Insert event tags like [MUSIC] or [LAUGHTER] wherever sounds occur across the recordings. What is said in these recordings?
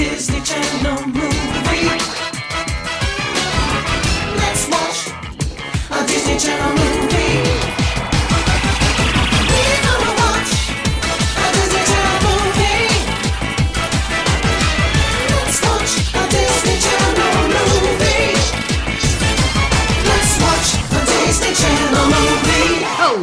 Disney Channel movie.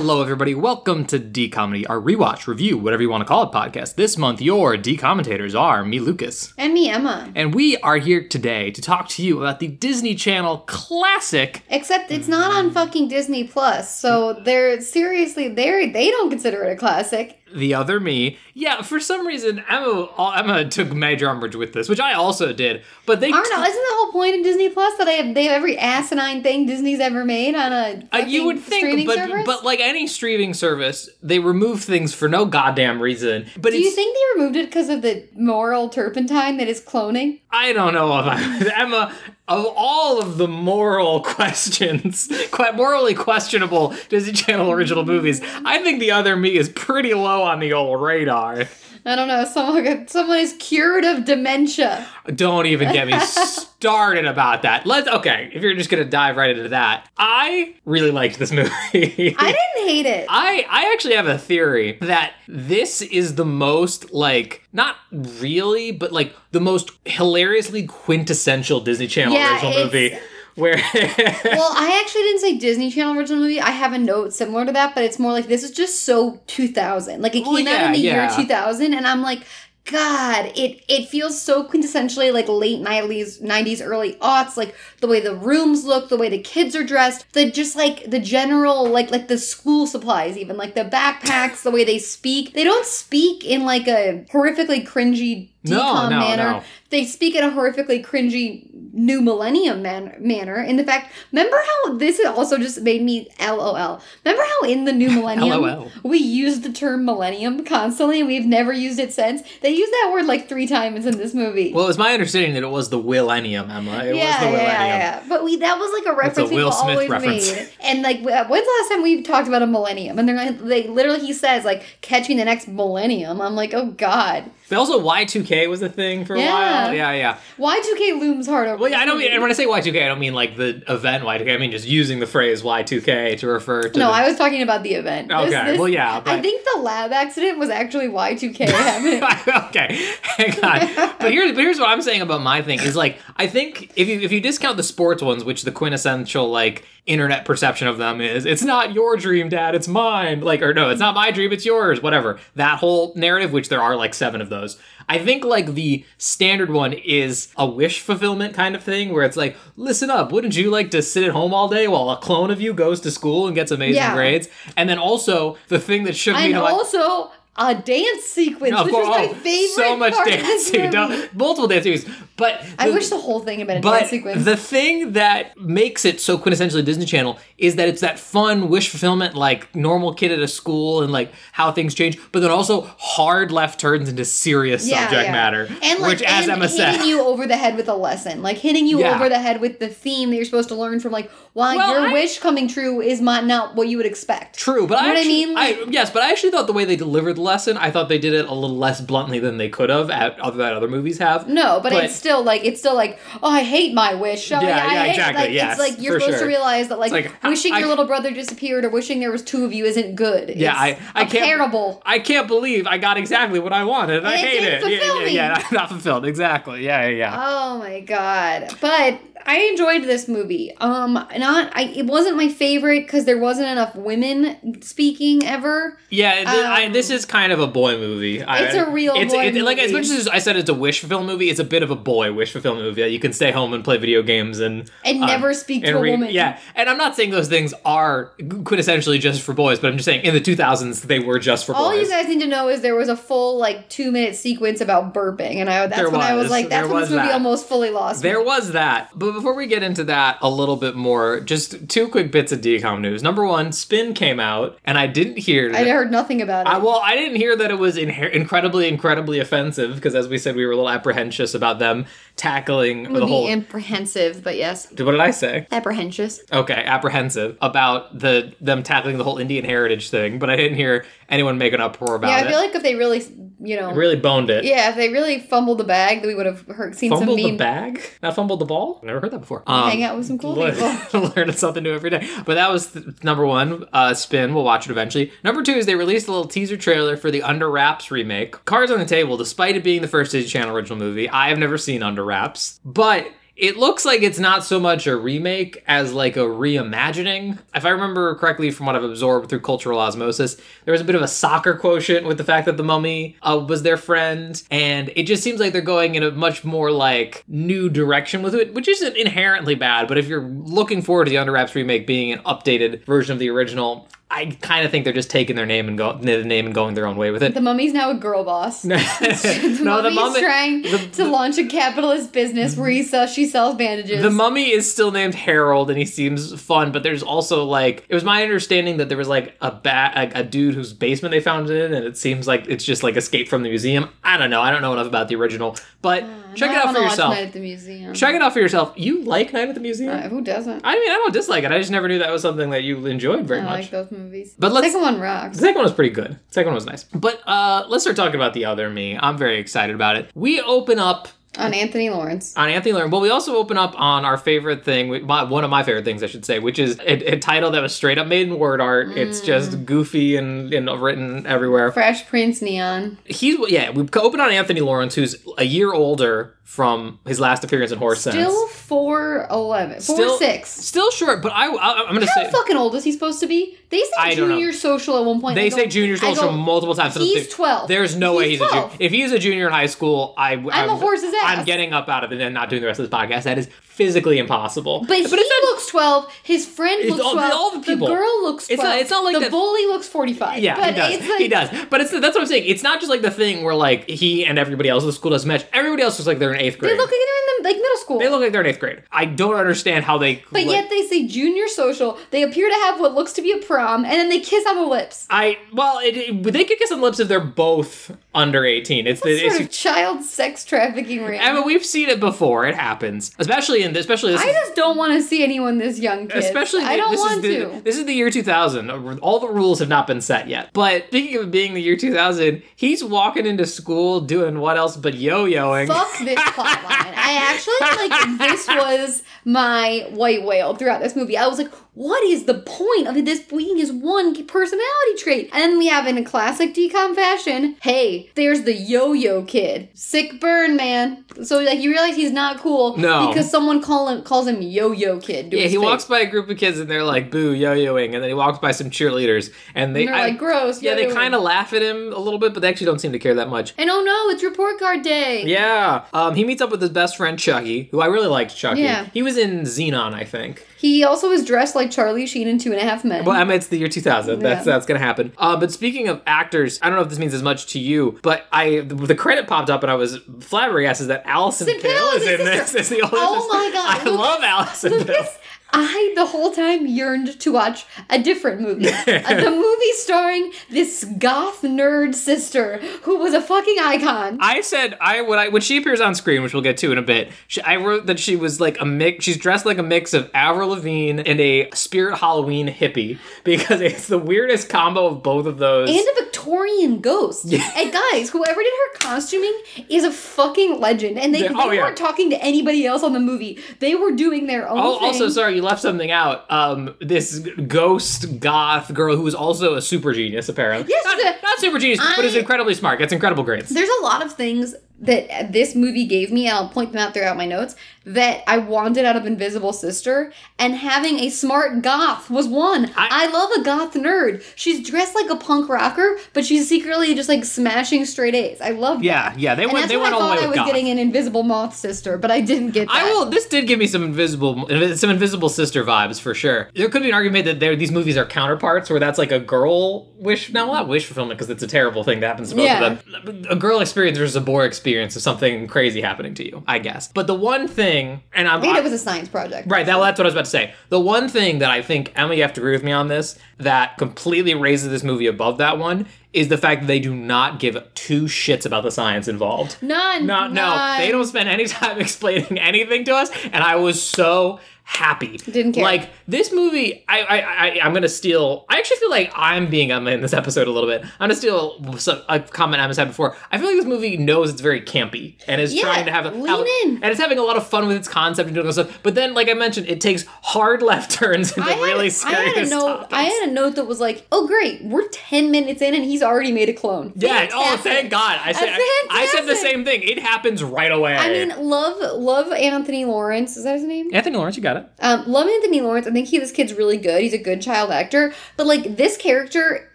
Hello, everybody. Welcome to D Comedy, our rewatch, review, whatever you want to call it podcast. This month, your D commentators are me, Lucas. And me, Emma. And we are here today to talk to you about the Disney Channel classic. Except it's not on fucking Disney Plus, so they're seriously they they don't consider it a classic. The Other Me. Yeah, for some reason, Emma Emma took major umbrage with this, which I also did. But they. I don't know. Isn't the whole point of Disney Plus that they have they have every asinine thing Disney's ever made on a Uh, you would think, streaming but service? but like any streaming service, they remove things for no goddamn reason. But do you think they removed it because of the moral turpentine that is cloning? I don't know if I [LAUGHS] Emma of all of the moral [LAUGHS] questions, quite morally questionable Disney Channel original movies. I think the other me is pretty low on the old radar. I don't know. Someone someone is cured of dementia. Don't even get me [LAUGHS] started about that. Let's okay. If you're just gonna dive right into that, I really liked this movie. [LAUGHS] I didn't hate it. I I actually have a theory that this is the most like not really, but like the most hilariously quintessential Disney Channel Yeah, original movie. Where [LAUGHS] well, I actually didn't say Disney Channel original movie. I have a note similar to that, but it's more like this is just so 2000. Like it Well, came out in the yeah. year 2000, and I'm like, God, it it feels so quintessentially like late 90s, 90s, early aughts. Like the way the rooms look, the way the kids are dressed, the just like the general like like the school supplies, even like the backpacks, the way they speak. They don't speak in like a horrifically cringy No, no, manner no. they speak in a horrifically cringy new millennium man- manner. In the fact, remember how this also just made me LOL. Remember how in the new [LAUGHS] millennium we used the term millennium constantly and we've never used it since? They used that word like three times in this movie. Well, it was my understanding that it was the millennium Emma. It yeah, was the yeah, yeah, yeah. But we that was like a reference a Will people Smith always reference. made. And like, wh- uh, when's the last time we've talked about a millennium? And they're like, they literally he says like catching the next millennium. I'm like, oh god, But also, Y2K was a thing for a Yeah. while. Yeah, yeah. Y2K looms hard over. Well, yeah, I don't mean, and when I say Y2K, I don't mean like the event Y2K. I mean just using the phrase Y2K to refer to. No, the, I was talking about the event. Okay, well, yeah, I think the lab accident was actually Y2K [LAUGHS] happening. okay, hang on. [LAUGHS] But here's but here's what I'm saying about my thing is like I think if you if you discount the sports ones, which the quintessential like internet perception of them is, it's not your dream, Dad, it's mine. Like or no, it's not my dream, it's yours. Whatever that whole narrative, which there are like seven of those. I think like the standard one is a wish fulfillment kind of thing, where it's like, listen up, wouldn't you like to sit at home all day while a clone of you goes to school and gets amazing Yeah. grades? And then also the thing that shook me and to my also a dance sequence, of which course, was my oh, favorite so much part of this dancing, no, multiple dance sequences. But I the- wish the whole thing had been a dance sequence. the thing that makes it so quintessentially Disney Channel is that it's that fun wish fulfillment, like normal kid at a school and like how things change, but then also hard left turns into serious subject matter, and like which, as and Emma hitting said, you over the head with a lesson, like hitting you Yeah. over the head with the theme that you're supposed to learn from. Like, why Well, your I- wish coming true is not not what you would expect. True, but You know I I mean? Like- yes, but I actually thought the way they delivered the lesson, I thought they did it a little less bluntly than they could have, at, other than other movies have. No, but, But- it's still like it's still like oh I hate my wish. Oh, Yeah, I yeah, hate, exactly, Like, yes, it's like you're supposed sure. to realize that like, like, wishing I- your little brother disappeared or wishing there was two of you isn't good. Yeah, It's I, I can't. terrible. I can't believe I got exactly what I wanted. I And it hate it. Yeah, yeah, yeah, [LAUGHS] not fulfilled. Exactly. Yeah, yeah, yeah. Oh my god! But I enjoyed this movie. Um, not I. It wasn't my favorite because there wasn't enough women speaking ever. Yeah, th- I, Um, this is kind of a boy movie. I- It's a real it's, boy it- Like as much as I said, it's a wish fulfillment movie. It's a bit of a boy wish fulfillment movie. You can stay home and play video games and And um, never speak to and a woman. Yeah, and I'm not saying those things are quintessentially just for boys, but I'm just saying in the 2000s they were just for boys. All boys. you guys need to know is there was a full like two minute sequence about burping, and I that's There when I was was. like, that's when this was movie that. almost fully lost. me. There was that. But before we get into that a little bit more, just two quick bits of DCOM news. Number one, Spin came out, and I didn't hear I that. heard nothing about it. I, well, I didn't hear that it was inher- incredibly, incredibly offensive because, as we said, we were a little apprehensious about them tackling it the be whole. apprehensive, but yes, what did I say? apprehensive. Okay, apprehensive about the them tackling the whole Indian heritage thing, but I didn't hear anyone make an uproar about it. Yeah, I it. feel like if they really you know, Really boned it. yeah, if they really fumbled the bag, we would have heard, seen Fumbled some the bag? Not fumbled the ball? Never heard that before. Hang Um, out with some cool learn- people. [LAUGHS] Learning something new every day. But that was th- number one. Uh, spin. We'll watch it eventually. Number two is they released a little teaser trailer for the Under Wraps remake. Cards on the table. Despite it being the first Disney Channel original movie, I have never seen Under Wraps, but. It looks like it's not so much a remake as like a reimagining. If I remember correctly from what I've absorbed through cultural osmosis, there was a bit of a soccer quotient with the fact that the mummy uh, was their friend, and it just seems like they're going in a much more like new direction with it, which isn't inherently bad. But if you're looking forward to the Under Wraps remake being an updated version of the original, I kind of think they're just taking their name and go the name and going their own way with it. The mummy's now a girl boss. [LAUGHS] the no, the mummy's mummy. trying the- to launch a capitalist business where he sells, she sells bandages. The mummy is still named Harold, and he seems fun. But there's also like it was my understanding that there was like a bat, a, a dude whose basement they found it in, and it seems like it's just like escaped from the museum. I don't know. I don't know enough about the original, but check it out for yourself. Night at the museum. Check it out for yourself. You like Night at the Museum? Uh, who doesn't? I mean, I don't dislike it. I just never knew that was something that you enjoyed very I much. like movies. But let's- second one rocks. The second one was pretty good. The second one was nice. But uh, let's start talking about the other me. I'm very excited about it. We open up On Anthony Lawrence. on Anthony Lawrence. But we also open up on our favorite thing, my, one of my favorite things, I should say, which is a, a title that was straight up made in word art. It's Mm. just goofy and, and written everywhere. Fresh Prince Neon. He's yeah. We open on Anthony Lawrence, who's a year older from his last appearance in Horse Sense. Still four eleven. Four Still- six. still short, but I, I I'm gonna How say how fucking old is he supposed to be? They say junior social at one point. they say junior social go, multiple times. He's twelve. There's no way he's a junior. If he's a junior in high school, I, I'm, a horse's ass. I'm getting up out of it and not doing the rest of this podcast. That is physically impossible. But, he it's not- looks twelve. His friend looks all- twelve. all the people. girl looks It's twelve. not- it's not like the that- bully looks forty-five. Yeah, but he does. It's like, he does. But it's that's what I'm saying. It's not just like the thing where like he and everybody else in the school doesn't match. Everybody else looks like they're in eighth grade. They look like they're in the, like middle school. They look like they're in eighth grade. I don't understand how they. but like- yet they say junior social. They appear to have what looks to be a prom, and then they kiss on the lips. I well, it, it- they could kiss on the lips if they're both under 18. It's the sort of child sex trafficking ring. I mean, we've seen it before. It happens, especially in especially this. I just don't want to see anyone this young. Kids. Especially, I don't this want is the, to. This is the year 2000. All the rules have not been set yet. But speaking of it being the year 2000, he's walking into school doing what else but yo-yoing. Fuck this plotline. I actually like this was my white whale throughout this movie. I was like, what is the point of this being his one personality trait? And then we have in a classic DCOM fashion, hey, there's the yo-yo kid. Sick burn, man. So like you realize he's not cool No. because someone call him calls him yo-yo kid. Yeah, he face. walks by a group of kids and they're like boo yo-yoing, and then he walks by some cheerleaders and they And they're I- like gross. yeah they yo-yoing." kind of laugh at him a little bit, but they actually don't seem to care that much. And oh no, it's report card day. Yeah, um, he meets up with his best friend Chucky, who I really liked. Chucky, Yeah. he was in Zenon, I think. He also is dressed like Charlie Sheen in Two and a Half Men. Well, I mean, it's the year 2000. That's Yeah. that's gonna happen. Uh, but speaking of actors, I don't know if this means as much to you, but I the, credit popped up and I was flabbergasted that Alison Pill is is in his this. [LAUGHS] sister. As the oldest. Oh my God, I Lucas- love Alison Pill. Lucas, I the whole time yearned to watch a different movie. [LAUGHS] Uh, the movie starring this goth nerd sister who was a fucking icon. I said I when I when she appears on screen, which we'll get to in a bit. She, I wrote that she was like a mix. She's dressed like a mix of Avril Lavigne and a Spirit Halloween hippie because [LAUGHS] it's the weirdest combo of both of those. and a Victorian ghost. And guys, whoever did her costuming is a fucking legend. And they, Yeah, they oh, yeah. weren't talking to anybody else on the movie. They were doing their own Oh, also, sorry, you left something out. Um, this ghost goth girl who is also a super genius, apparently. Yes, not, not super genius, but is incredibly smart. Gets incredible grades. There's a lot of things that this movie gave me, and I'll point them out throughout my notes, that I wanted out of Invisible Sister, and having a smart goth was one. I- I, love a goth nerd. She's dressed like a punk rocker, but she's secretly just like smashing straight A's. I love Yeah, yeah, they And went. They went I all the thought I was goth. getting an Invisible Moth Sister, but I didn't get that. I will. This did give me some invisible, some invisible sister vibes for sure. There could be an argument that there, these movies are counterparts, where that's like a girl wish, no, not wish fulfillment, because it's a terrible thing that happens to both Yeah. of them. A girl experience versus a boy experience of something crazy happening to you, I guess. But the one thing, and I'm, And I- it was a science project. Right, that, that's what I was about to say. The one thing that I think, Emma, you have to agree with me on this, that completely raises this movie above that one is the fact that they do not give two shits about the science involved. None. No, no, they don't spend any [LAUGHS] time explaining anything to us, and I was so happy. Didn't care. Like this movie, I, I, I I'm gonna steal. I actually feel like I'm being in this episode a little bit. I'm gonna steal some, a comment Emma's had before. I feel like this movie knows it's very campy and is Yeah, trying to have, lean have in. and it's having a lot of fun with its concept and doing all this stuff. But then, like I mentioned, it takes hard left [LAUGHS] turns into had, really I had a note. topics. I had a note that was like, "Oh, great, we're ten minutes in, and he's already made a clone." yeah. Oh, thank God. I said. I said the same thing. It happens right away. I mean, love, love Anthony Lawrence. Is that his name? Anthony Lawrence, you got it. Um, love Anthony Lawrence. I think he this kid's really good. He's a good child actor. But like this character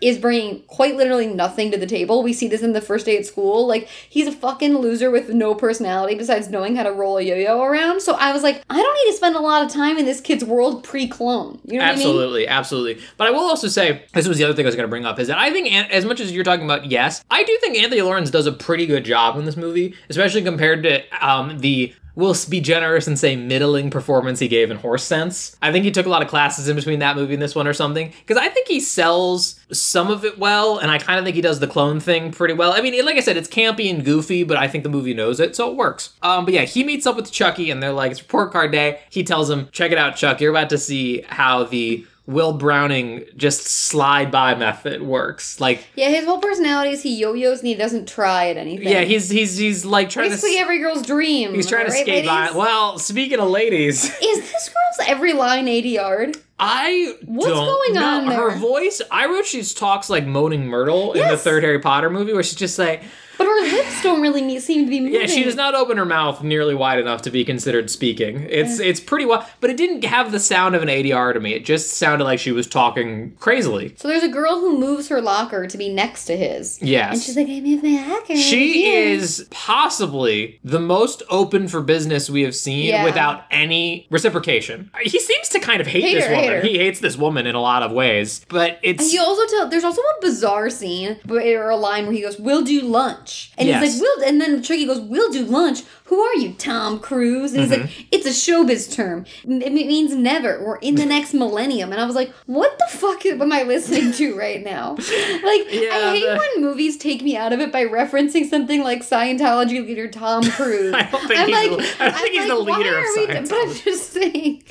is bringing quite literally nothing to the table. We see this in the first day at school. Like he's a fucking loser with no personality besides knowing how to roll a yo-yo around. So I was like, I don't need to spend a lot of time in this kid's world pre-clone. You know what I mean? Absolutely, absolutely. But I will also say, this was the other thing I was going to bring up, is that I think, An- as much as you're talking about, yes, I do think Anthony Lawrence does a pretty good job in this movie, especially compared to um, the. We'll be generous and say middling performance he gave in Horse Sense. I think he took a lot of classes in between that movie and this one or something. Because I think he sells some of it well, and I kind of think he does the clone thing pretty well. I mean, like I said, it's campy and goofy, but I think the movie knows it, so it works. Um, but yeah, he meets up with Chucky, and they're like, it's report card day. He tells him, check it out, Chuck, you're about to see how the Will Browning just slide by method works. Like, Yeah, his whole personality is he yo-yos and he doesn't try at anything. yeah, he's he's he's like trying to basically to every girl's dream. he's trying to right, skate by. Well, speaking of ladies, [LAUGHS] Is this girl's every line ADR'd? I What's going know. on Her voice, I wrote she talks like Moaning Myrtle in the third Harry Potter movie, where she's just like, But her lips don't really seem to be moving. Yeah, she does not open her mouth nearly wide enough to be considered speaking. It's it's pretty well, but it didn't have the sound of an ADR to me. It just sounded like she was talking crazily. So there's a girl who moves her locker to be next to his. Yes. And she's like, I moved my locker. She here." is possibly the most open for business we have seen Yeah. without any reciprocation. He seems to kind of hate Hate this woman. hate her. He hates this woman in a lot of ways, but it's And you also tell there's also a bizarre scene where a line where he goes, "We'll do lunch," and Yes. he's like, "We'll," and then Chucky goes, "We'll do lunch." Who are you, Tom Cruise? And he's like, Mm-hmm. "It's a showbiz term. It means never. We're in the next millennium." And I was like, "What the fuck am I listening to right now?" [LAUGHS] Like, Yeah, I hate the- when movies take me out of it by referencing something like Scientology leader Tom Cruise. [LAUGHS] I don't think I'm he's like, I don't I'm think he's the like, why leader of are we- But I'm just saying,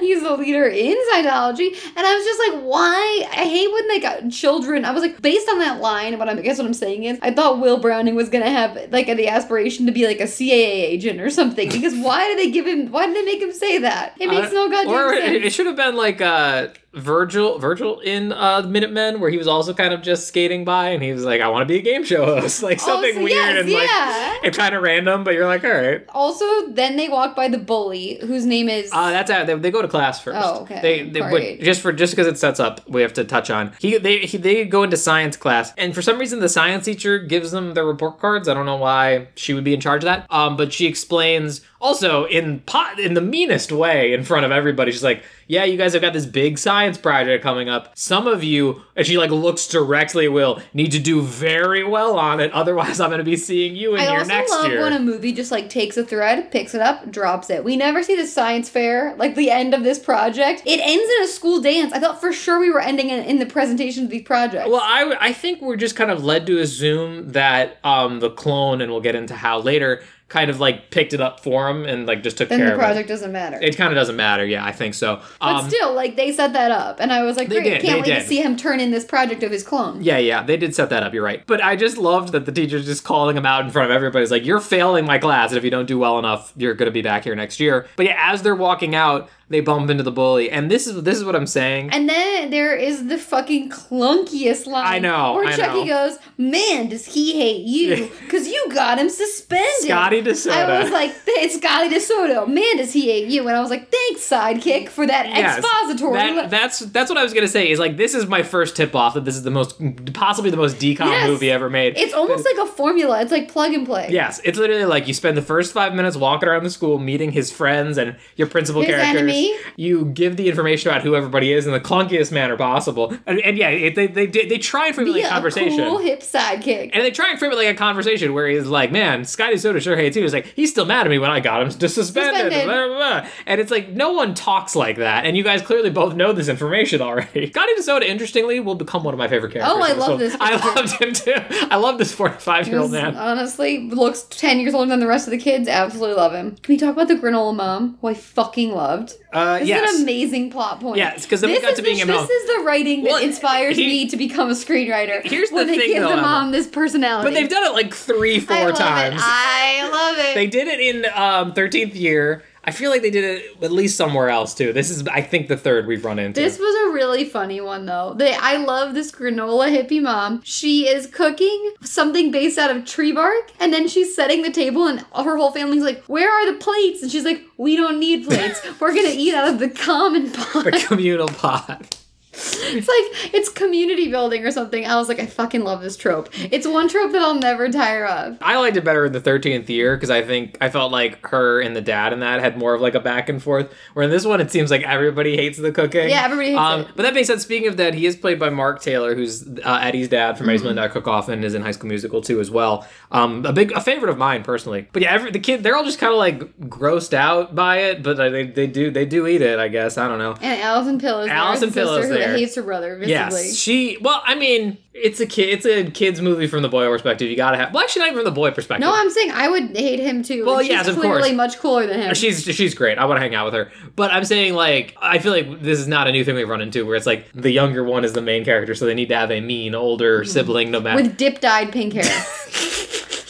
he's the leader in Scientology, and I was just like, why? I hate when they got children. I was like, based on that line, what I'm, I guess what I'm saying is, I thought Will Browning was gonna have like the aspiration to be like a CAA agent or something. Because why did they give him? Why did they make him say that? It makes no goddamn or it, sense. it should have been like uh Virgil Virgil in uh the Minutemen where he was also kind of just skating by and he was like I want to be a game show host [LAUGHS] like something Oh, so weird yes, and like yeah. and kind of random but you're like all right also, then they walk by the bully, whose name is. uh, that's how they, they go to class first. Oh, okay. They, they but just for just because it sets up, we have to touch on. He they he, they go into science class, and for some reason the science teacher gives them their report cards. I don't know why she would be in charge of that. Um, but she explains also in pot in the meanest way in front of everybody. She's like, "Yeah, you guys have got this big science project coming up. Some of you," and she like looks directly at Will, need to do very well on it. Otherwise, I'm going to be seeing you in I here also next love year. when a movie just like takes a thread, picks it up, drops it. We never see the science fair, like the end of this project. It ends in a school dance. I thought for sure we were ending in, in the presentation of these projects. Well, I, I think we're just kind of led to assume that um, the clone, and we'll get into how later, kind of like picked it up for him and like just took then care the of it. The project doesn't matter. it. Kind of doesn't matter. Yeah, I think so. but Um, still, like they set that up, and I was like, They great, did, can't wait did. to see him turn in this project of his clone. yeah, yeah, they did set that up. You're right. But I just loved that the teacher's just calling him out in front of everybody. It's like, you're failing my class, and if you don't do well enough, you're going to be back here next year. But yeah, as they're walking out, they bump into the bully, and this is this is what I'm saying. And then there is the fucking clunkiest line. I know, Where I Chucky know. goes, Man, does he hate you? Because you got him suspended. Scotty DeSoto. I was like, It's Scotty DeSoto. Man, does he hate you? And I was like, Thanks, sidekick, for that Yes, expository. that- that's that's what I was gonna say. Is like this is my first tip off that this is the most possibly the most DCOM Yes. movie ever made. it's almost like a formula. It's like plug and play. Yes, it's literally like you spend the first five minutes walking around the school, meeting his friends and your principal His characters. Me. you give the information about who everybody is in the clunkiest manner possible. And, and yeah, it, they, they they try and frame it like a a conversation. cool hip sidekick. and they try and frame it like a conversation where he's like, "Man, Scotty Soda sure hates you." He's like, "He's still mad at me when I got him to suspended." Suspended. Blah, blah, blah. And it's like no one talks like that, and you guys clearly both know this information already. [LAUGHS] Scotty Soda, interestingly, will become one of my favorite characters. Oh, I love film. this I loved him too. I love this forty-five-year-old man. Honestly, looks 10 years older than the rest of the kids. Absolutely love him. Can we talk about the granola mom, who I fucking loved? Uh, This yes. is an amazing plot point. Yes, 'cause then we this got to the, being a This is the writing that Well, inspires he- me to become a screenwriter. Here's the when they thing, give though, the mom this personality. But they've done it like three, four I love times. It. I love it. They did it in um, 13th year. I feel like they did it at least somewhere else too. This is, I think, the third we've run into. This was a really funny one though. They I love this granola hippie mom. She is cooking something based out of tree bark and then she's setting the table and her whole family's like, "Where are the plates?" And she's like, "We don't need plates. [LAUGHS] We're to eat out of the common pot." the communal pot. It's like it's community building or something. I was like, I fucking love this trope. It's one trope that I'll never tire of. I liked it better in the 13th year because I think I felt like her and the dad in that had more of like a back and forth. Where in this one, it seems like everybody hates the cooking. Yeah, everybody hates um, it. But that being said, speaking of that, he is played by Mark Taylor, who's uh, Eddie's dad from Eddie's Mm-hmm. Million Cook Off and is in High School Musical too as well. Um, a big a favorite of mine personally. But yeah, every, the kid they're all just kind of like grossed out by it, but uh, they, they do they do eat it. I guess I don't know. And Alison Pill is there, Alison Pill is who hates her brother visibly. Yes, she. Well, I mean, it's a kid. It's a kids movie from the boy perspective. You gotta have. Well, actually, not even from the boy perspective. No, I'm saying I would hate him too. Well, yes, she's of clearly course. much cooler than him. She's she's great. I want to hang out with her. But I'm saying like I feel like this is not a new thing we've run into where it's like the younger one is the main character, so they need to have a mean older sibling no matter. Mm-hmm. with dip dyed pink hair. [LAUGHS]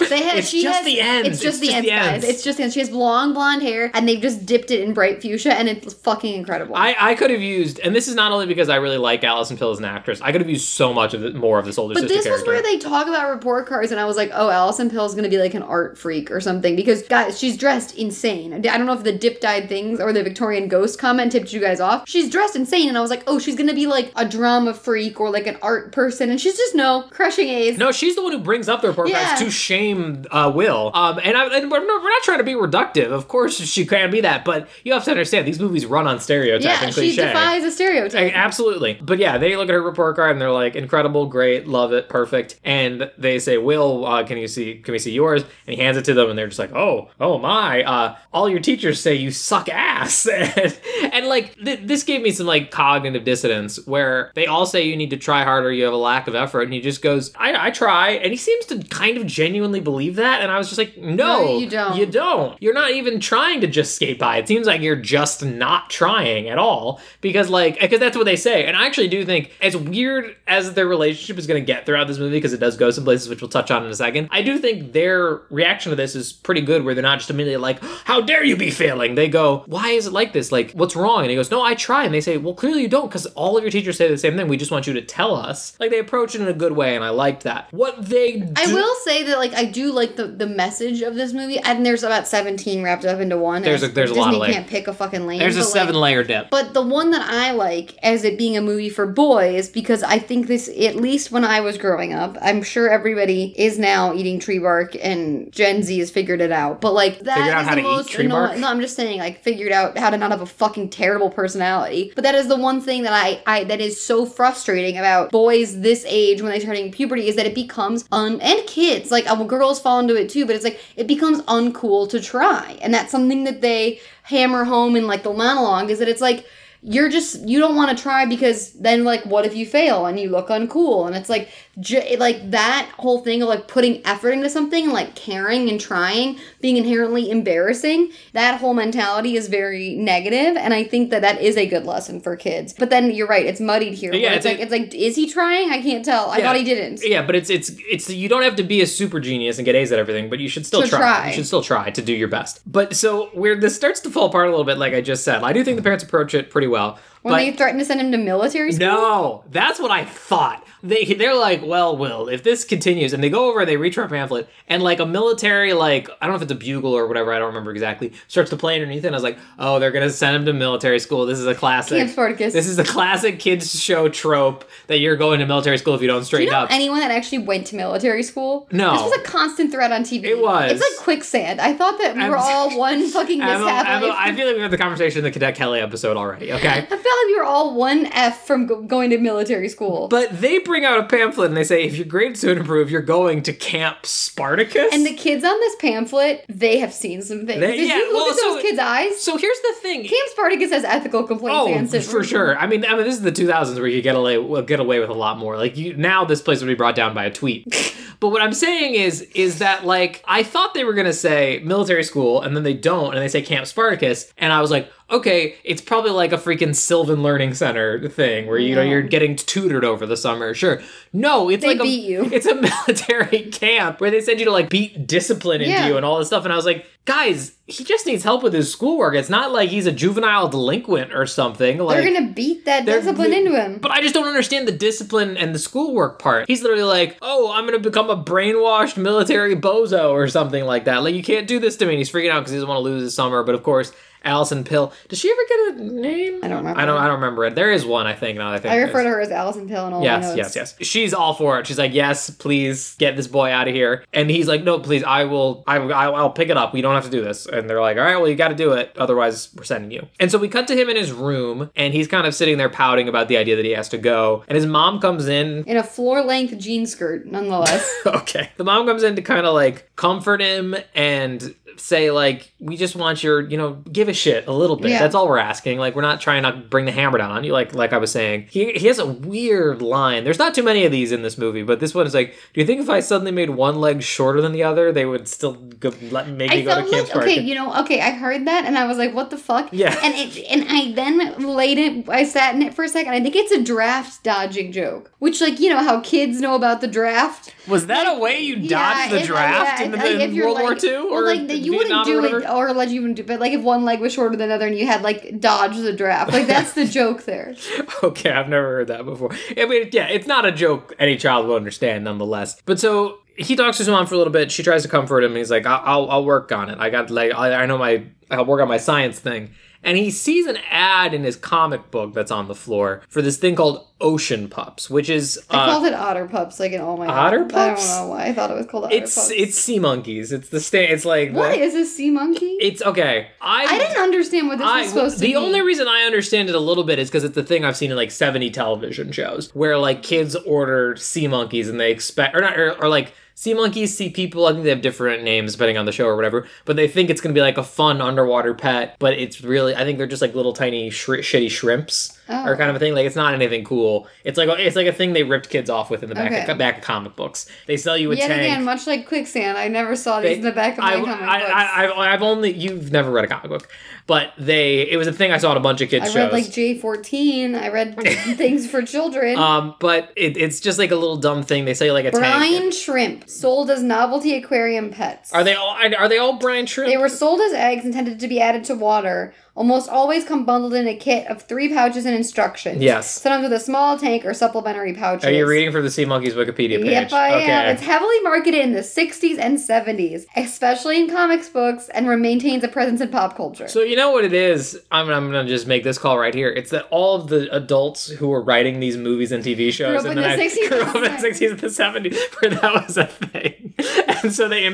They have, It's she just has, the ends. It's just It's the just ends, the guys. It's just the ends. She has long blonde hair, and they've just dipped it in bright fuchsia, and it's fucking incredible. I, I could have used, and this is not only because I really like Alison Pill as an actress. I could have used so much of it, more of this older but this was where they talk about report cards, and I was like, oh, Alison Pill is going to be like an art freak or something because guys, she's dressed insane. I don't know if the dip dyed things or the Victorian ghost comment tipped you guys off. She's dressed insane, and I was like, oh, she's going to be like a drama freak or like an art person, and she's just no crushing A's. No, she's the one who brings up the report Yeah. cards to shame uh, Will. Um, and, I, and we're, not, we're not trying to be reductive. Of course, she can be that, but you have to understand these movies run on stereotype yeah, and she cliche. defies a stereotype. Like, absolutely. But yeah, they look at her report card and they're like, incredible, great, love it, perfect. And they say, Will, uh, can you see, can we see yours? And he hands it to them and they're just like, oh, oh my, uh, all your teachers say you suck ass. [LAUGHS] and, and like, th- this gave me some like cognitive dissonance where they all say you need to try harder, you have a lack of effort. And he just goes, I, I try. And he seems to kind of genuinely believe that. And I was just like, no, No, you don't. You don't. You're not even trying to just skate by. It seems like you're just not trying at all because like because that's what they say. And I actually do think as weird as their relationship is going to get throughout this movie because it does go some places which we'll touch on in a second. I do think their reaction to this is pretty good where they're not just immediately like, "How dare you be failing?" They go, "Why is it like this? Like what's wrong?" And he goes, "No, I try." And they say, "Well, clearly you don't because all of your teachers say the same thing. We just want you to tell us." Like they approach it in a good way and I liked that. What they do- I will say that like I do like the the message of this movie, and there's about seventeen wrapped up into one. There's a- and there's a lot of, like- can't pick a fucking lane. There's a but, like, seven layer dip. But the one that I like as it being a movie for boys, because I think this, at least when I was growing up, I'm sure everybody is now eating tree bark and Gen Z has figured it out. But like that Figured out is how the to eat most tree annoying- bark? No, I'm just saying like figured out how to not have a fucking terrible personality. But that is the one thing that I, I that is so frustrating about boys this age when they start hitting puberty is that it becomes un and kids like a well, girls fall into it too, but it's like it becomes uncool to try, and that's something that they hammer home in like the monologue is that it's like you're just you don't want to try because then like what if you fail and you look uncool? And it's like j- like that whole thing of like putting effort into something and like caring and trying being inherently embarrassing that whole mentality is very negative and i think that that is a good lesson for kids but then you're right it's muddied here Yeah, it's, it's like a- it's like is he trying i can't tell i thought he didn't Yeah, but it's it's it's you don't have to be a super genius and get A's at everything, but you should still try. try. You should still try to do your best. But so where this starts to fall apart a little bit, like I just said, I do think the parents approach it pretty well. When but they threatened to send him to military school. no, that's what I thought. They they're like, well, Will, if this continues, and they go over and they reach for a pamphlet, and like a military, like I don't know if it's a bugle or whatever, I don't remember exactly, starts to play underneath it. And I was like, oh, they're gonna send him to military school. This is a classic. Camp Spartacus. This is a classic kids show trope that you're going to military school if you don't Do straighten you know up. anyone that actually went to military school? No. This was a constant threat on TV. It was. It's like quicksand. I thought that we were I'm- [LAUGHS] all one fucking mishap. I feel like we had the conversation in the Cadet Kelly episode already. Okay. [LAUGHS] I felt like we were all one F from go- going to military school. But they bring out a pamphlet and they say, if your grades don't improve, you're going to Camp Spartacus. and the kids on this pamphlet, they have seen some things. They- Did yeah, you look well, at those so- kids' eyes? so here's the thing. Camp Spartacus has ethical complaints Oh, for sure. I mean, I mean, this is the 2000s where you get away well, get away with a lot more. Like you now, this place would be brought down by a tweet. [LAUGHS] but what I'm saying is, is that like I thought they were gonna say military school, and then they don't, and they say Camp Spartacus, and I was like, okay, it's probably like a freaking Sylvan Learning Center thing where you know you're getting tutored over the summer. Sure, no, it's They like a. [LAUGHS] It's a military camp where they send you to like beat discipline into Yeah. you and all this stuff, and I was like, guys, he just needs help with his schoolwork. It's not like he's a juvenile delinquent or something. Like They're gonna beat that discipline into him. But I just don't understand the discipline and the schoolwork part. He's literally like, "Oh, I'm gonna become a brainwashed military bozo or something like that." Like, you can't do this to me. And he's freaking out because he doesn't want to lose his summer. But of course, Alison Pill. Does she ever get a name? I don't remember. I don't. I don't remember it. There is one. I think. Now I think. I refer to her as Alison Pill and all my Yes, notes. yes, yes. She's all for it. She's like, "Yes, please get this boy out of here." And he's like, "No, please. I will. I, I'll, I'll pick it up. We don't have to do this." And they're like, "All right, well, you got to do it. Otherwise, we're sending you." And so we cut to him in his room, and he's kind of sitting there pouting about the idea that he has to go. And his mom comes in. In a floor length jean skirt, nonetheless. [LAUGHS] okay. The mom comes in to kind of like comfort him and say like we just want your you know give a shit a little bit Yeah. that's all we're asking like we're not trying to bring the hammer down on you like like i was saying he, he has a weird line there's not too many of these in this movie but this one is like do you think if i suddenly made one leg shorter than the other they would still go, let make me I go to felt camp like Spartacus? okay, you know, okay, I heard that and I was like, what the fuck? Yeah. And it and I then laid it I sat in it for a second. I think it's a draft dodging joke. Which like, you know how kids know about the draft. was that a way you dodged Yeah, the if- draft yeah, in, the, like, if in you're world war like- ii Well, or like that you Vietnam wouldn't do or it or let you wouldn't do but like if one leg was shorter than the other and you had like dodge the draft. Like that's the joke there. [LAUGHS] Okay, I've never heard that before. I mean, yeah, it's not a joke any child will understand, nonetheless. But so he talks to his mom for a little bit. She tries to comfort him. And he's like, "I'll, I'll, I'll work on it. I got like, I, I know my, I'll work on my science thing." And he sees an ad in his comic book that's on the floor for this thing called Ocean Pups, which is I uh, called it otter pups like in all my Otter I Pups? I don't know why I thought it was called otter it's pups. it's sea monkeys. It's the sta- It's like what the- is a sea monkey? It's okay. I I didn't understand what this I- was supposed to be. the only reason I understand it a little bit is because it's the thing I've seen in like 70 television shows where like kids order sea monkeys and they expect, or not, or, or like sea monkeys see people. I think they have different names depending on the show or whatever, but they think it's to be like a fun underwater pet, but it's really, I think they're just like little tiny shri- shitty shrimps Oh. or kind of a thing. Like it's not anything cool. It's like, it's like a thing they ripped kids off with in the back, Okay. of, back of comic books. They sell you a Yet tank. again, much like quicksand, I never saw these They- in the back of my I, comic I, books. I, I've, I've only you've never read a comic book, but they it was a thing I saw in a bunch of kids I shows. read like J fourteen. I read [LAUGHS] things for children. um, but it, it's just like a little dumb thing. They say like a brine tank. shrimp sold as novelty aquarium pets. Are they all? Are they all brine shrimp? They were sold as eggs intended to be added to water. Almost always come bundled in a kit of three pouches and instructions. Yes. Sometimes with a small tank or supplementary pouches. Are you reading from the Sea Monkeys Wikipedia page? Yep, I okay. am. It's heavily marketed in the 60s and 70s, especially in comics books, and maintains a presence in pop culture. So you know what it is? I'm, I'm gonna just make this call right here. It's that all of the adults who were writing these movies and TV shows grew up in the the 60s grew up in the 60s and the 70s [LAUGHS] where that was a thing, [LAUGHS] and so they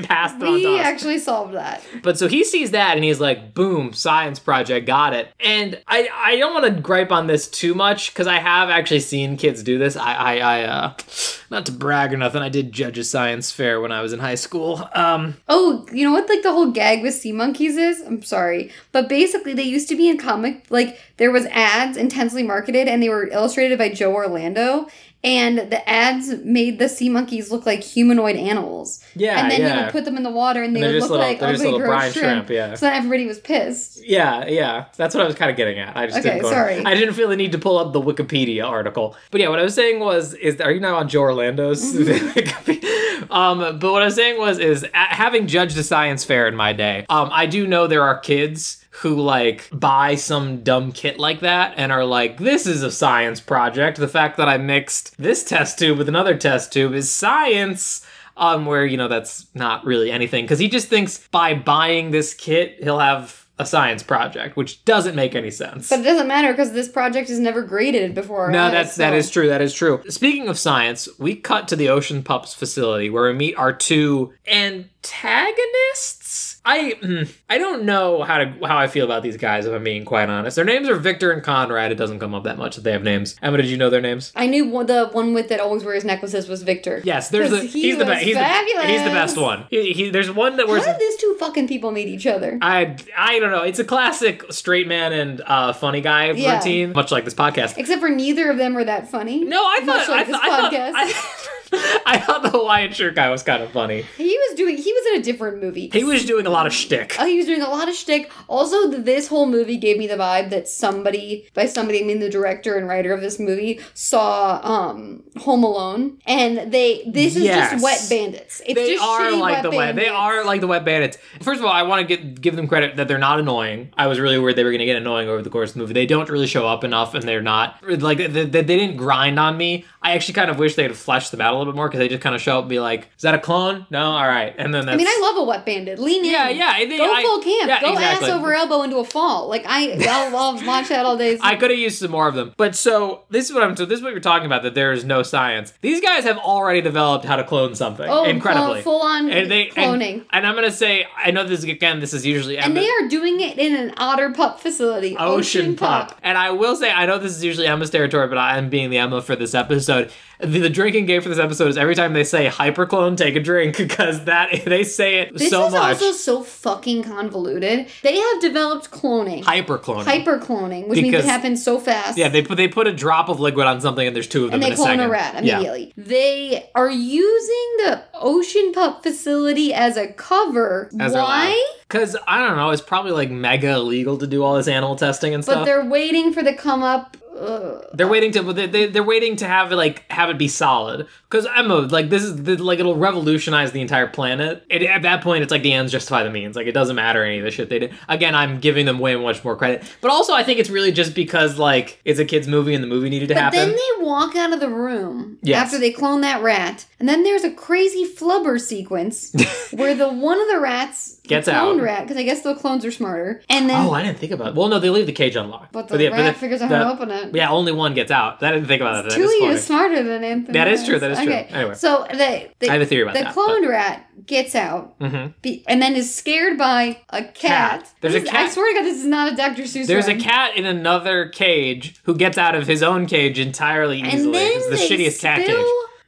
it on we actually solved that. But so he sees that and he's like, boom, science project, got it. And I, I don't want to gripe on this too much because I have actually seen kids do this. I, I, I, uh, not to brag or nothing, I did judge a science fair when I was in high school. Um, Oh, you know what like the whole gag with sea monkeys is? I'm sorry. But basically they used to be in comic like there was ads intensely marketed and they were illustrated by Joe Orlando and the ads made the sea monkeys look like humanoid animals. Yeah, And then you would put them in the water and they They're would look little- like ugly little gross brine shrimp. shrimp, yeah. So then everybody was pissed. yeah, yeah, that's what I was kind of getting at. I just Okay, didn't sorry. I didn't feel the need to pull up the Wikipedia article. But yeah, what I was saying was, is are you now on Joe Orlando's? Mm-hmm. [LAUGHS] um, but what I was saying was, is having judged a science fair in my day, um, I do know there are kids who like buy some dumb kit like that and are like, this is a science project. The fact that I mixed this test tube with another test tube is science. Um, where you know that's not really anything because he just thinks by buying this kit he'll have a science project, which doesn't make any sense. But it doesn't matter because this project is never graded before. No, eyes, that's so- is true. That is true. Speaking of science, we cut to the Ocean Pups facility where we meet our two antagonists. I hmm, I don't know how to how I feel about these guys. If I'm being quite honest, their names are Victor and Conrad. It doesn't come up that much that they have names. Emma, did you know their names? I knew one, the one with that always wears necklaces was Victor. Yes, there's the 'Cause he he's the best. He's the, he's the best one. He, he, there's one that wears. How did these two fucking people meet each other? I I don't know. It's a classic straight man and uh, funny guy Yeah. routine, much like this podcast. Except for neither of them are that funny. No, I Much thought like I, this thought I thought. I, [LAUGHS] [LAUGHS] [LAUGHS] I thought the Hawaiian shirt guy was kind of funny. He was doing. He was in a different movie. He was doing a lot of shtick. Oh, he was doing a lot of shtick. Also, this whole movie gave me the vibe that somebody, by somebody I mean the director and writer of this movie, saw um Home Alone, and they this is Yes. just wet bandits. It's they just are like wet the wet. They are like the wet bandits. First of all, I want to get give them credit that they're not annoying. I was really worried they were going to get annoying over the course of the movie. They don't really show up enough, and they're not like they, they didn't grind on me. I actually kind of wish they had fleshed them out a little bit more because they just kind of show up and be like, "Is that a clone? No, all right." And then that's I mean, I love a wet bandit. Lean in. Yeah, yeah, they- Go I- full camp. yeah, Go exactly. ass over elbow into a fall. Like I, I'll, I'll watch that all day. I could have used some more of them. But so this is what I'm so this is what you're talking about that there is no science. These guys have already developed how to clone something oh, incredibly. full on and they cloning. And, I'm gonna say I know this again this is usually And Emma- they are doing it in an otter pup facility. Ocean Pup. And I will say, I know this is usually Emma's territory, but I am being the Emma for this episode. The, the drinking game for this episode is every time they say hyperclone, take a drink, [LAUGHS] because that they say it This so much. This is also so fucking convoluted. They have developed cloning. Hypercloning. Hyper cloning, which means Because- it happens so fast. yeah, they put they put a drop of liquid on something, and there's two of them and in they a clone second. a rat Yeah. immediately. They are using the Ocean Pup facility as a cover. As. Why? Because I don't know, it's probably like mega illegal to do all this animal testing and stuff. But they're waiting for the come up. They're waiting to they, they, they're waiting to have like have it be solid because Emma like this is the, like it'll revolutionize the entire planet. It, at that point, it's like the ends justify the means. Like it doesn't matter any of the shit they did. Again, I'm giving them way much more credit, but also I think it's really just because like it's a kids movie and the movie needed to happen. But happen. then they walk out of the room Yes. after they clone that rat, and then there's a crazy flubber sequence [LAUGHS] where the one of the rats Gets the cloned out. rat because I guess the clones are smarter, and then oh, I didn't think about. it. Well, no, they leave the cage unlocked. but the yeah, rat the- figures out the- how to open it. Yeah, only one gets out. I didn't think about that. That Two is of you funny. is smarter than Anthony. That is true, that is true. Okay. Anyway. so the, the I have a theory about the that, cloned rat gets out, Mhm. be, and then is scared by a cat. Cat. There's a This is- cat- I swear to God, this is not a Dr. Seuss. There's a cat in another cage who gets out of his own cage entirely easily. and then It's the they shittiest cat cage.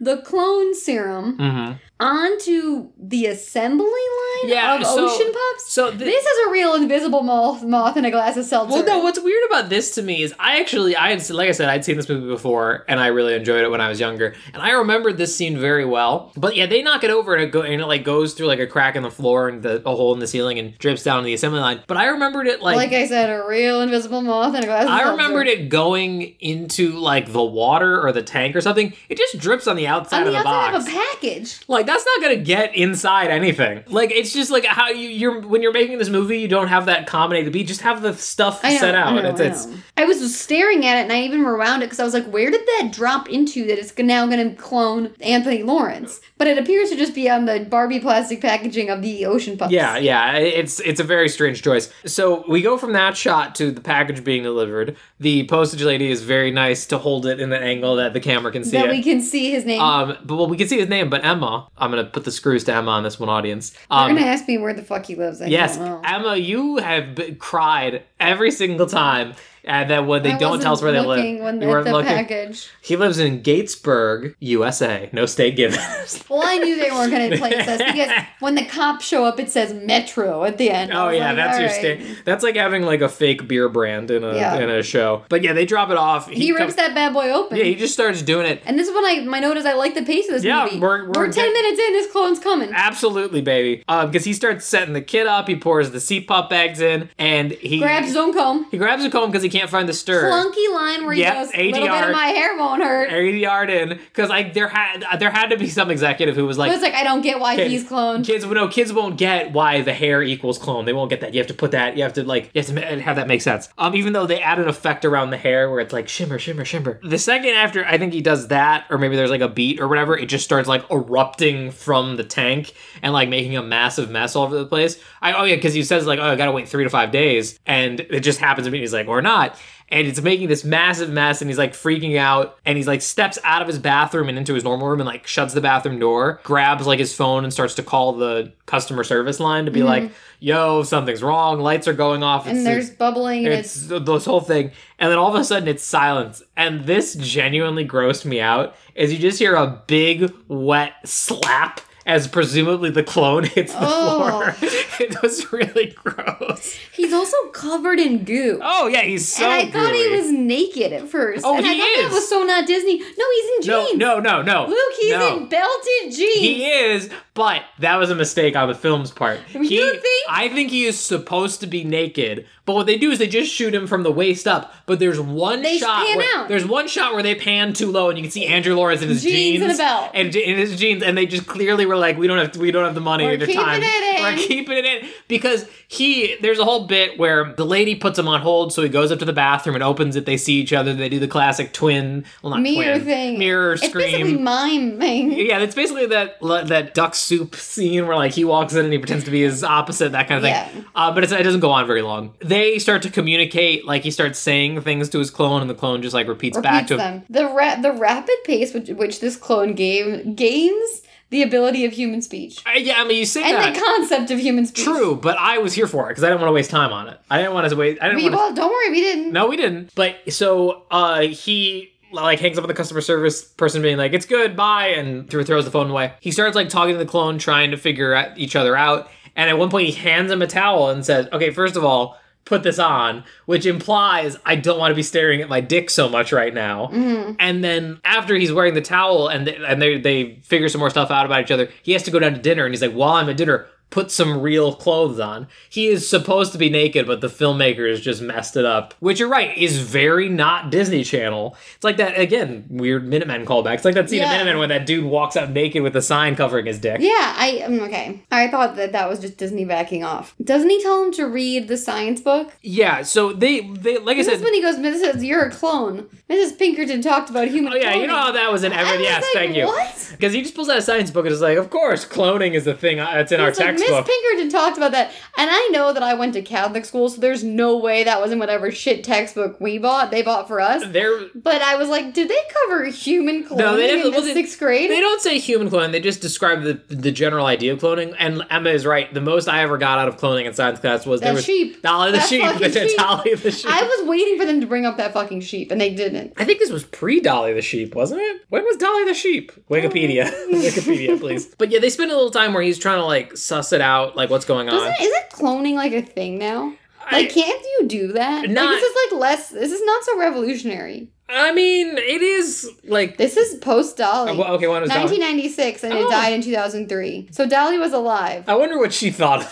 the clone serum hmm onto the assembly line Yeah, of so- Ocean Pups. So th- this is a real invisible moth, moth in a glass of seltzer. Well, no. What's weird about this to me is I actually, I had, like I said, I'd seen this movie before, and I really enjoyed it when I was younger, and I remembered this scene very well. But yeah, they knock it over and it go and it like goes through like a crack in the floor and the, a hole in the ceiling and drips down to the assembly line. But I remembered it like. like I said, a real invisible moth in a glass of I remembered it going into like the water or the tank or something. It just drips on the outside on of the the outside box. of a package. Like that's not gonna get inside anything. Like it's just like how you, you're when you're making this movie, you don't have that comedy to be. Just have the stuff know, set out. I know, it's, I it's. I was staring at it and I even rewound it because I was like, where did that drop into that it's now going to clone Anthony Lawrence? But it appears to just be on the Barbie plastic packaging of the Ocean Pups. yeah, yeah. It's it's a very strange choice. So we go from that shot to the package being delivered. The postage lady is very nice to hold it in the angle that the camera can see That it. we can see his name. um, but well, we can see his name. But Emma, I'm gonna put the screws to Emma on this one audience. Um, going to ask me where the fuck he lives. I Yes, don't know. Emma, you have been, cried every single time uh, that when they I don't tell us where they live. When you weren't the looking. package. He lives in Gatesburg, USA. No state given. [LAUGHS] Well, I knew they weren't going to place us [LAUGHS] because when the cops show up, it says Metro at the end. Oh yeah, like, that's your right. state. That's like having like a fake beer brand in a Yeah. in a show. But yeah, they drop it off. He, rips come- that bad boy open. Yeah, he just starts doing it. and this is when I my note is I like the pace of this Yeah, movie. we're- we're ten get- minutes in, his clone's coming. Absolutely, baby. Um, because he starts setting the kid up. He pours the seat pop bags in, and he Grabs his own comb. He grabs a comb because he can't find the stir. Clunky line where he Yep, goes, "A little bit of my hair won't hurt." Yard in because like there had there had to be some executive who was like, it's like I don't get why he's cloned. kids, no, kids won't get why the hair equals clone. They won't get that. You have to put that. You have to like, you have to have that make sense. Um, even though they add an effect around the hair where it's like shimmer, shimmer, shimmer. The second after, I think he does that, or maybe there's like a beat or whatever. It just starts like erupting from the tank and like making a massive mess all over the place. I oh yeah, because he says like, oh, I gotta wait three to five days, and it just happens to me. He's like, or not. And it's making this massive mess, and he's like freaking out, and he's like steps out of his bathroom and into his normal room, and like shuts the bathroom door, grabs like his phone, and starts to call the customer service line to be like, mm-hmm. "Yo, something's wrong. Lights are going off." and there's bubbling and it's it's, this whole thing, and then all of a sudden it's silence, and this genuinely grossed me out. Is you just hear a big wet slap as presumably the clone [LAUGHS] hits the Oh. floor. [LAUGHS] it was really gross. he's also covered in goo. Oh yeah, he's so. and I thought he was naked at first. Oh, and I he thought is. that was so not Disney. No, he's in No, jeans. no, no, no. Luke, he's no. in belted jeans. He is, but that was a mistake on the film's part. [LAUGHS] You He- think? I think he is supposed to be naked, but what they do is they just shoot him from the waist up. But there's one They shot. pan Where, out. There's one shot where they pan too low, and you can see Andrew Lawrence in his Jeans jeans and a belt. and in his jeans, and they just clearly were like, "We don't have, we don't have the money We're or the keeping time. it in." We're keeping it in because he. There's a whole bit where the lady puts him on hold, so he goes up to the bathroom and opens it. They see each other. They do the classic twin, well, not mirror twin, thing. mirror It's scream. basically miming. Yeah, it's basically that that duck soup scene where like he walks in and he pretends to be his opposite, that kind of thing. Yeah. Uh, but it's, it doesn't go on very long. They start to communicate, like he starts saying things to his clone, and the clone just like repeats, back repeats to him. them. The ra- the rapid pace which which this clone game gains the ability of human speech Uh, yeah, I mean you say and that. the concept of human speech. True, but I was here for it because I didn't want to waste time on it. I didn't want to wait. I didn't We, want to. well, don't worry, we didn't. No, we didn't. But so uh he like hangs up with the customer service person being like, It's good, bye and th- throws the phone away. He starts like talking to the clone, trying to figure each other out, and at one point he hands him a towel and says, Okay, first of all, put this on, which implies I don't want to be staring at my dick so much right now. Mm-hmm. And then after he's wearing the towel and they, and they they figure some more stuff out about each other, he has to go down to dinner and he's like, while I'm at dinner, put some real clothes on. He is supposed to be naked, but the filmmakers just messed it up. Which you're right is very not Disney Channel. It's like that again, weird Minutemen callback. It's like that scene Yeah. in Minutemen when that dude walks out naked with a sign covering his dick. Yeah, I um, okay. I thought that that was just Disney backing off. Doesn't he tell him to read the science book? Yeah, so they they like I This said. is when he goes, "Mrs. You're a clone." Mrs. Pinkerton talked about human. Oh yeah, you know how that was in I every. was Yes, like, thank you. Because he just pulls out a science book and is like, of course, cloning is the thing uh, that's in our It's like Miss. Pinkerton talked about that, and I know that I went to Catholic school, so there's no way that was in whatever shit textbook we bought. They bought for us. They're But I was like, did they cover human cloning No, they in the sixth grade? They don't say human cloning. They just describe the the general idea of cloning. And Emma is right. The most I ever got out of cloning in science class was there That was sheep. Dolly the That sheep. [LAUGHS] The sheep. Dolly the sheep. I was waiting for them to bring up that fucking sheep, and they didn't. I think this was pre Dolly the sheep, wasn't it? When was Dolly the sheep? Wikipedia, [LAUGHS] Wikipedia, please. [LAUGHS] But yeah, they spend a little time where he's trying to like suss it out, like what's going on. Doesn't isn't cloning like a thing now? Like, I- can't you do that? Not- like, this is like less. This is not so revolutionary. I mean, it is like This is post Dolly. Uh, well, okay. When was Dolly? 1996, and Oh. it died in 2003. So Dolly was alive. I wonder what she thought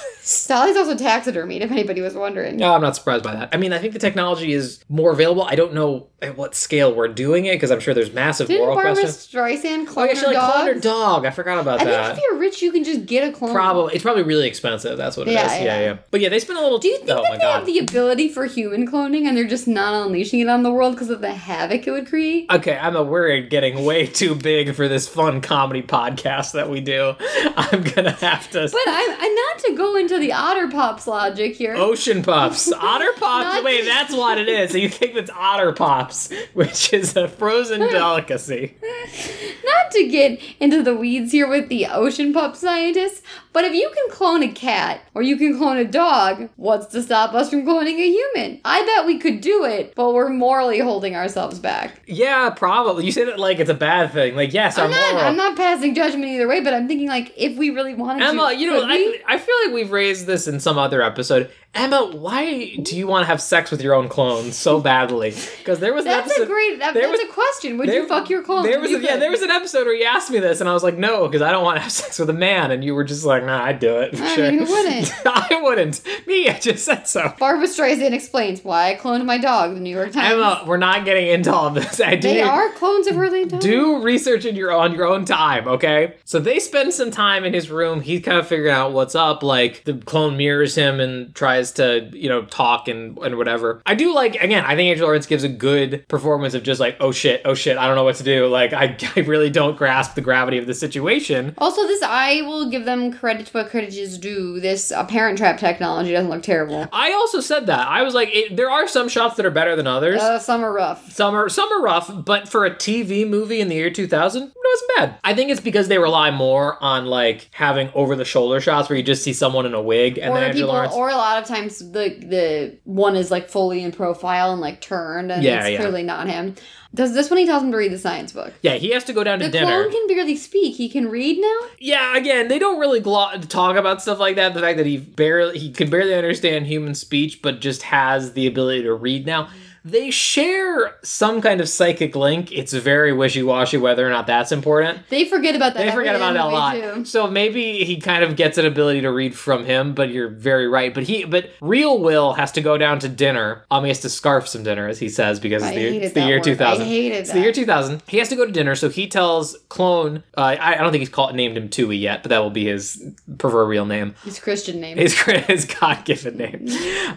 Dolly's also taxidermied, if anybody was wondering. No, I'm not surprised by that. I mean, I think the technology is more available. I don't know at what scale we're doing it because I'm sure there's massive Didn't moral Barbra questions. Streisand Oh, clone yeah, her she like cloned her dog. I forgot about I that. think if you're rich, you can just get a clone. Probably it's probably really expensive. That's what it is. Yeah, Yeah, yeah. yeah. But yeah, they spend a little. Do you think oh that they god. have the ability for human cloning and they're just not unleashing it on the world because of the havoc it would create? Okay, Emma, we're getting way too big for this fun comedy podcast that we do. [LAUGHS] I'm gonna have to. But I'm, I'm not to go into the Otter Pops logic here. Ocean pops, [LAUGHS] Otter Pops. Wait, that's what it is. So you think it's Otter Pops, [LAUGHS] which is a frozen [LAUGHS] delicacy. Not to get into the weeds here with the ocean pup scientists, but if you can clone a cat or you can clone a dog, what's to stop us from cloning a human? I bet we could do it, but we're morally holding ourselves back. Yeah, probably. You said it like it's a bad thing. Like, yes, I'm I'm not, moral. I'm not passing judgment either way, but I'm thinking like if we really wanted Emma, to, you know? I, I feel like we've raised this in some other episode. Emma, why do you want to have sex with your own clone so badly? Because there was an that's episode. a great. That, there that's was- a question. Would there- you fuck your clone? There was You a, yeah, there was an episode where you asked me this, and I was like, no, because I don't want to have [LAUGHS] sex with a man, and you were just like, nah, I'd do it. I Sure. mean, [LAUGHS] who wouldn't? I wouldn't. Me, I just said so. Barbra Streisand explains why I cloned my dog. The New York Times. Emma, we're not getting into all this. I they are clones of her late dog. Do research in your on your own time, okay? So they spend some time in his room. He's kind of figuring out what's up. Like the clone mirrors him and tries to, you know, talk and and whatever. I do like again. I think Andrew Lawrence gives a good performance of just like, oh shit, oh shit, I don't know what to do. Like I, [LAUGHS] I really don't grasp the gravity of the situation. Also, this I will give them credit to what credit is due. This apparent Trap technology doesn't look terrible. I also said that. I was like, it, there are some shots that are better than others. Uh, some are rough. Some are some are rough, but for a TV movie in the year 2000, it wasn't bad. I think it's because they rely more on like having over the shoulder shots where you just see someone in a wig and or then people, Lawrence. or a lot of times the the one is like fully in profile and like turned, and Yeah, it's yeah. clearly not him. Does this one he tells him to read the science book? yeah, he has to go down to The dinner. clone can barely speak. He can read now. yeah, again, they don't really glo- talk about stuff like that. The fact that he barely he can barely understand human speech, but just has the ability to read now. They share some kind of psychic link. It's very wishy washy whether or not that's important. They forget about that. They forget about it a lot. Too. So maybe he kind of gets an ability to read from him, but you're very right. But he, but real Will has to go down to dinner. Um, he has to scarf some dinner, as he says, because it's the, year- it's the year word. 2000. I hated It's the year 2000. He has to go to dinner, so he tells Clone. Uh, I, I don't think he's called named him Tui yet, but that will be his proverbial name, His Christian name. his [LAUGHS] his God given name.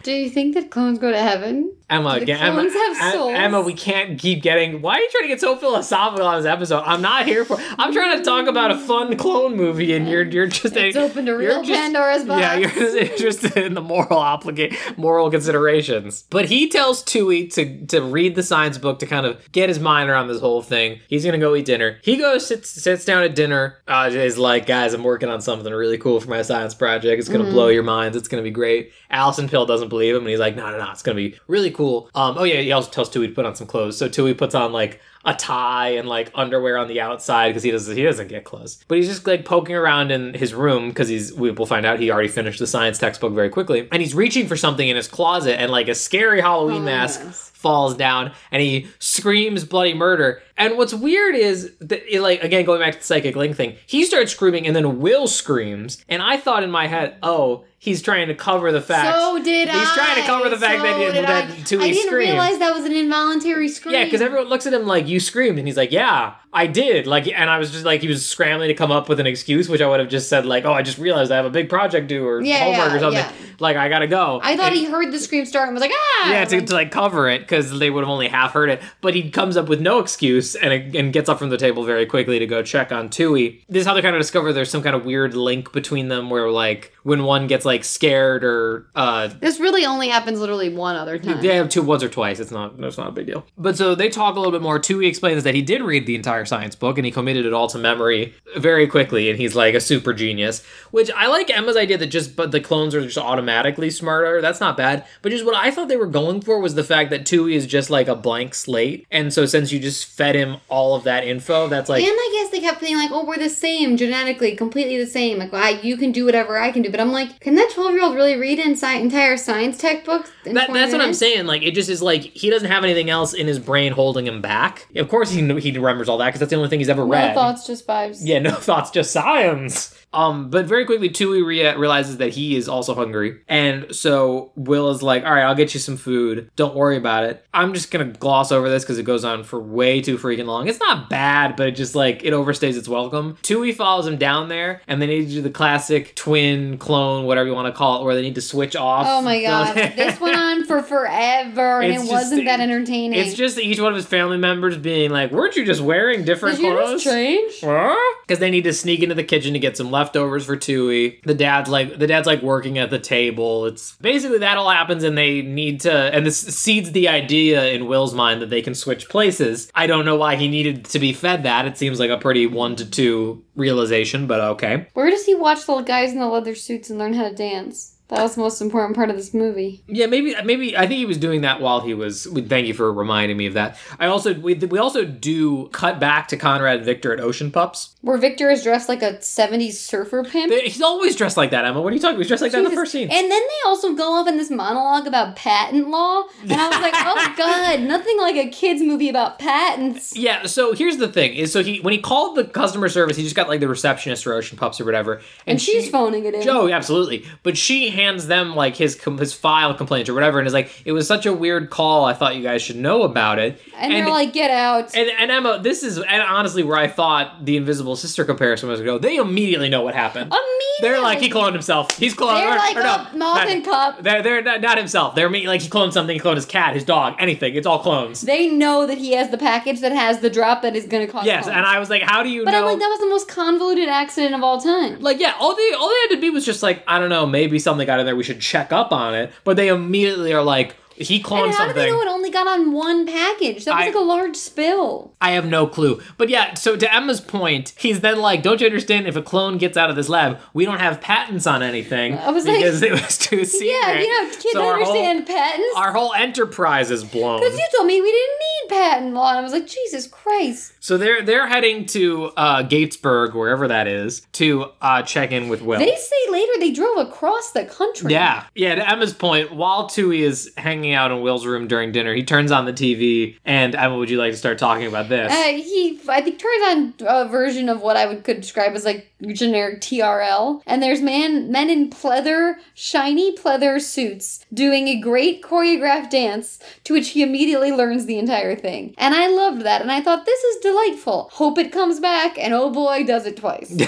Do you think that clones go to heaven? Emma, The again, Emma, souls. Emma, we can't keep getting. Why are you trying to get so philosophical on this episode? I'm not here for. I'm trying to talk about a fun clone movie, and you're you're just It's a you're real just- Pandora's box. Yeah, you're just interested in the moral obligate moral considerations. But he tells Tui to to read the science book to kind of get his mind around this whole thing. He's gonna go eat dinner. He goes sits sits down at dinner. Uh, is like, guys, I'm working on something really cool for my science project. It's gonna blow your minds. It's gonna be great. Alison Pill doesn't believe him, and he's like, no, no, no, it's gonna be really cool. Um, oh yeah, he also tells Tui to put on some clothes. So Tui puts on like a tie and like underwear on the outside because he doesn't he doesn't get clothes. But he's just like poking around in his room because he's we will find out he already finished the science textbook very quickly, and he's reaching for something in his closet, and like a scary Halloween Oh, mask yes. falls down, and he screams bloody murder. And what's weird is that it, like again going back to the psychic link thing, he starts screaming, and then Will screams, and I thought in my head, oh. He's trying to cover the fact. So did He's I. trying to cover the fact so that, he, did that I. Tui I didn't screamed. realize that was an involuntary scream. Yeah, because everyone looks at him like you screamed, and he's like, "Yeah, I did." Like, and I was just like, he was scrambling to come up with an excuse, which I would have just said like, "Oh, I just realized I have a big project due or Yeah, homework yeah, or something. yeah. Like, I gotta go." I thought And- he heard the scream start and was like, ah! yeah, to, to like cover it because they would have only half heard it. But he comes up with no excuse and and gets up from the table very quickly to go check on Tui. This is how they kind of discover there's some kind of weird link between them where like when one gets like scared or uh This really only happens literally one other time. they have two once or twice. It's not. It's not a big deal. But so they talk a little bit more. Tui explains that he did read the entire science book and he committed it all to memory very quickly, and he's like a super genius. Which I like Emma's idea that just but the clones are just automatically smarter. That's not bad. But just what I thought they were going for was the fact that Tui is just like a blank slate, and so since you just fed him all of that info, that's like and I guess they kept being like, "Oh, we're the same genetically, completely the same. Like, I, you can do whatever I can do." But I'm like, can that 12 year old really read sci- entire science textbook? That, 20 that's what I'm saying. Like, it just is like he doesn't have anything else in his brain holding him back. Of course, he he remembers all that because that's the only thing he's ever read. No read. thoughts, just vibes. Yeah, no [LAUGHS] thoughts, just science. Um, but very quickly, Tui rea- realizes that he is also hungry, and so Will is like, "All right, I'll get you some food. Don't worry about it. I'm just gonna gloss over this because it goes on for way too freaking long. It's not bad, but it just like it overstays its welcome." Tui follows him down there, and they need to do the classic twin clone, whatever you want to call it, where they need to switch off. Oh my god, [LAUGHS] this went on for forever, and It's it just- wasn't that entertaining. It's just each one of his family members being like, "Weren't you just wearing different Did you clothes?" just change? Because they need to sneak into the kitchen to get some leftovers for Tui. The dad's like the dad's like working at the table. It's basically that all happens, and they need to. And this seeds the idea in Will's mind that they can switch places. I don't know why he needed to be fed that. It seems like a pretty one to two realization, but okay. Where does he watch the guys in the leather suits and learn how to dance? That was the most important part of this movie. Yeah, maybe maybe I think he was doing that while he was. Thank you for reminding me of that. I also we, we also do cut back to Conrad and Victor at Ocean Pups. Where Victor is dressed like a 70s surfer pimp. He's always dressed like that, Emma. What are you talking? He's dressed like that in the first scene. And then they also go off in this monologue about patent law. And I was like, oh [LAUGHS] god, nothing like a kid's movie about patents. Yeah, so here's the thing: is so he when he called the customer service, he just got like the receptionist or Ocean Pups or whatever, And she's she- phoning it in. Joe, absolutely, but she hands them like his his file complaints or whatever, and is like, "It was such a weird call. I thought you guys should know about it." and, they're like, get out. And, and Emma, this is and honestly where I thought the Invisible Sister comparison was going to go. They immediately know what happened. Immediately. They're like he cloned himself. He's cloned. They're or- like, or no, oh, not- and cup. They're they're not, not himself. They're me like he cloned something. He cloned his cat, his dog, anything. It's all clones. They know that he has the package that has the drop that is going to cause. Yes, harm. and I was like, how do you But know? I'm like, that was the most convoluted accident of all time. like yeah, all they all they had to be was just like I don't know, maybe something got in there. We should check up on it. But they immediately are like, he cloned and how something. do they know it only got on one package? That was I- like a large spill. I have no clue. But yeah, so to Emma's point, he's then like, don't you understand? If a clone gets out of this lab, we don't have patents on anything I was like- because it was too [LAUGHS] secret. Yeah, you know, kids So understand patents. Our whole enterprise is blown. Because you told me we didn't patent law. And I was like, Jesus Christ. So they're they're heading to uh, Gatesburg, wherever that is, to uh, check in with Will. They say later they drove across the country. Yeah, yeah. To Emma's point, while Tui is hanging out in Will's room during dinner, he turns on the TV. And Emma, would you like to start talking about this? Uh, he, I think, turns on a version of what I would could describe as like generic TRL, and there's man men in pleather, shiny pleather suits doing a great choreographed dance, to which he immediately learns the entire thing, and I loved that, and I thought this is delightful. Hope it comes back, and oh boy, does it twice. [LAUGHS]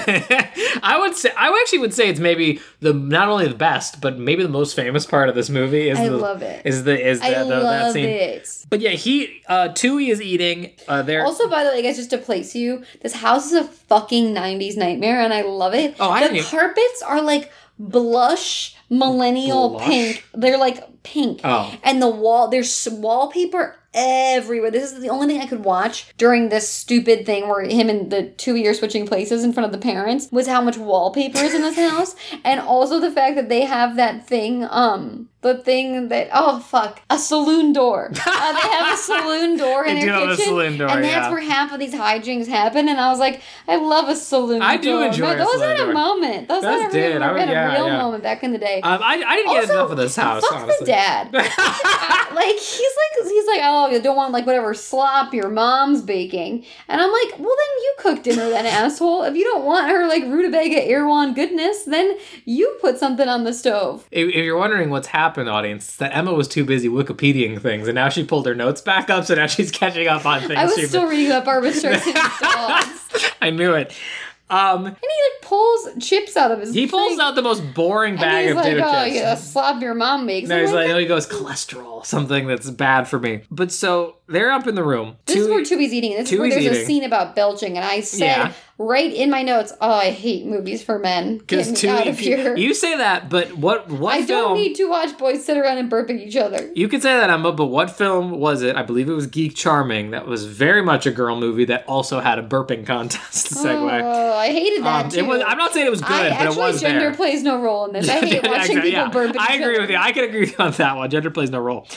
I would say I actually would say it's maybe the not only the best, but maybe the most famous part of this movie is I the, love it. Is the is the, I the- that scene? it. But yeah, he uh Tui is eating. Uh, there. Also, by the way, guys, just to place you, this house is a fucking 90s nightmare, and I love it. Oh, I The didn't even- carpets are like blush millennial Blush? pink. They're like pink. Oh. And the wall, there's wallpaper everywhere. This is the only thing I could watch during this stupid thing where him and the two year switching places in front of the parents was how much wallpaper is in this house. [LAUGHS] And also the fact that they have that thing, um, the thing that, oh fuck, a saloon door. Uh, they have a saloon door [LAUGHS] in their do have a kitchen. door, and that's yeah. where half of these hijinks happen. And I was like, I love a saloon I do door. enjoy a Those had a door. moment. Those, Those had a, real, I would- had a real yeah. moment back in the day. um, I, I didn't get enough of this house. Fuck honestly. the dad. [LAUGHS] like he's like he's like oh you don't want like whatever slop your mom's baking and i'm like well then you cook dinner then [LAUGHS] asshole if you don't want her like rutabaga Erewhon goodness then you put something on the stove If, if you're wondering what's happened, audience, that Emma was too busy Wikipediaing things, and now she pulled her notes back up, so now she's catching up on things. i was still reading about barbra streisand's dogs I knew it. Um, and he like pulls chips out of his he pulls thing, out the most boring bag of like potato oh chips. yeah slop your mom makes No, he's like, like, no, he goes cholesterol, something that's bad for me. But so they're up in the room. This is Tui- where Tui's eating. This is where there's a scene about belching, and I said Yeah. Right in my notes, "Oh, I hate movies for men. Because Tui, out of here." you say that, but what what I film? don't need to watch boys sit around and burp at each other. you could say that, Emma, but what film was it? I believe it was Geek Charming. That was very much a girl movie that also had a burping contest. [LAUGHS] Segue. Oh, I hated that Um, too. it was. I'm not saying it was good, I but it actually was gender there. plays no role in this. I hate [LAUGHS] watching Exactly, people yeah. burp I agree with you. I can agree with [LAUGHS] you on that one. Gender plays no role.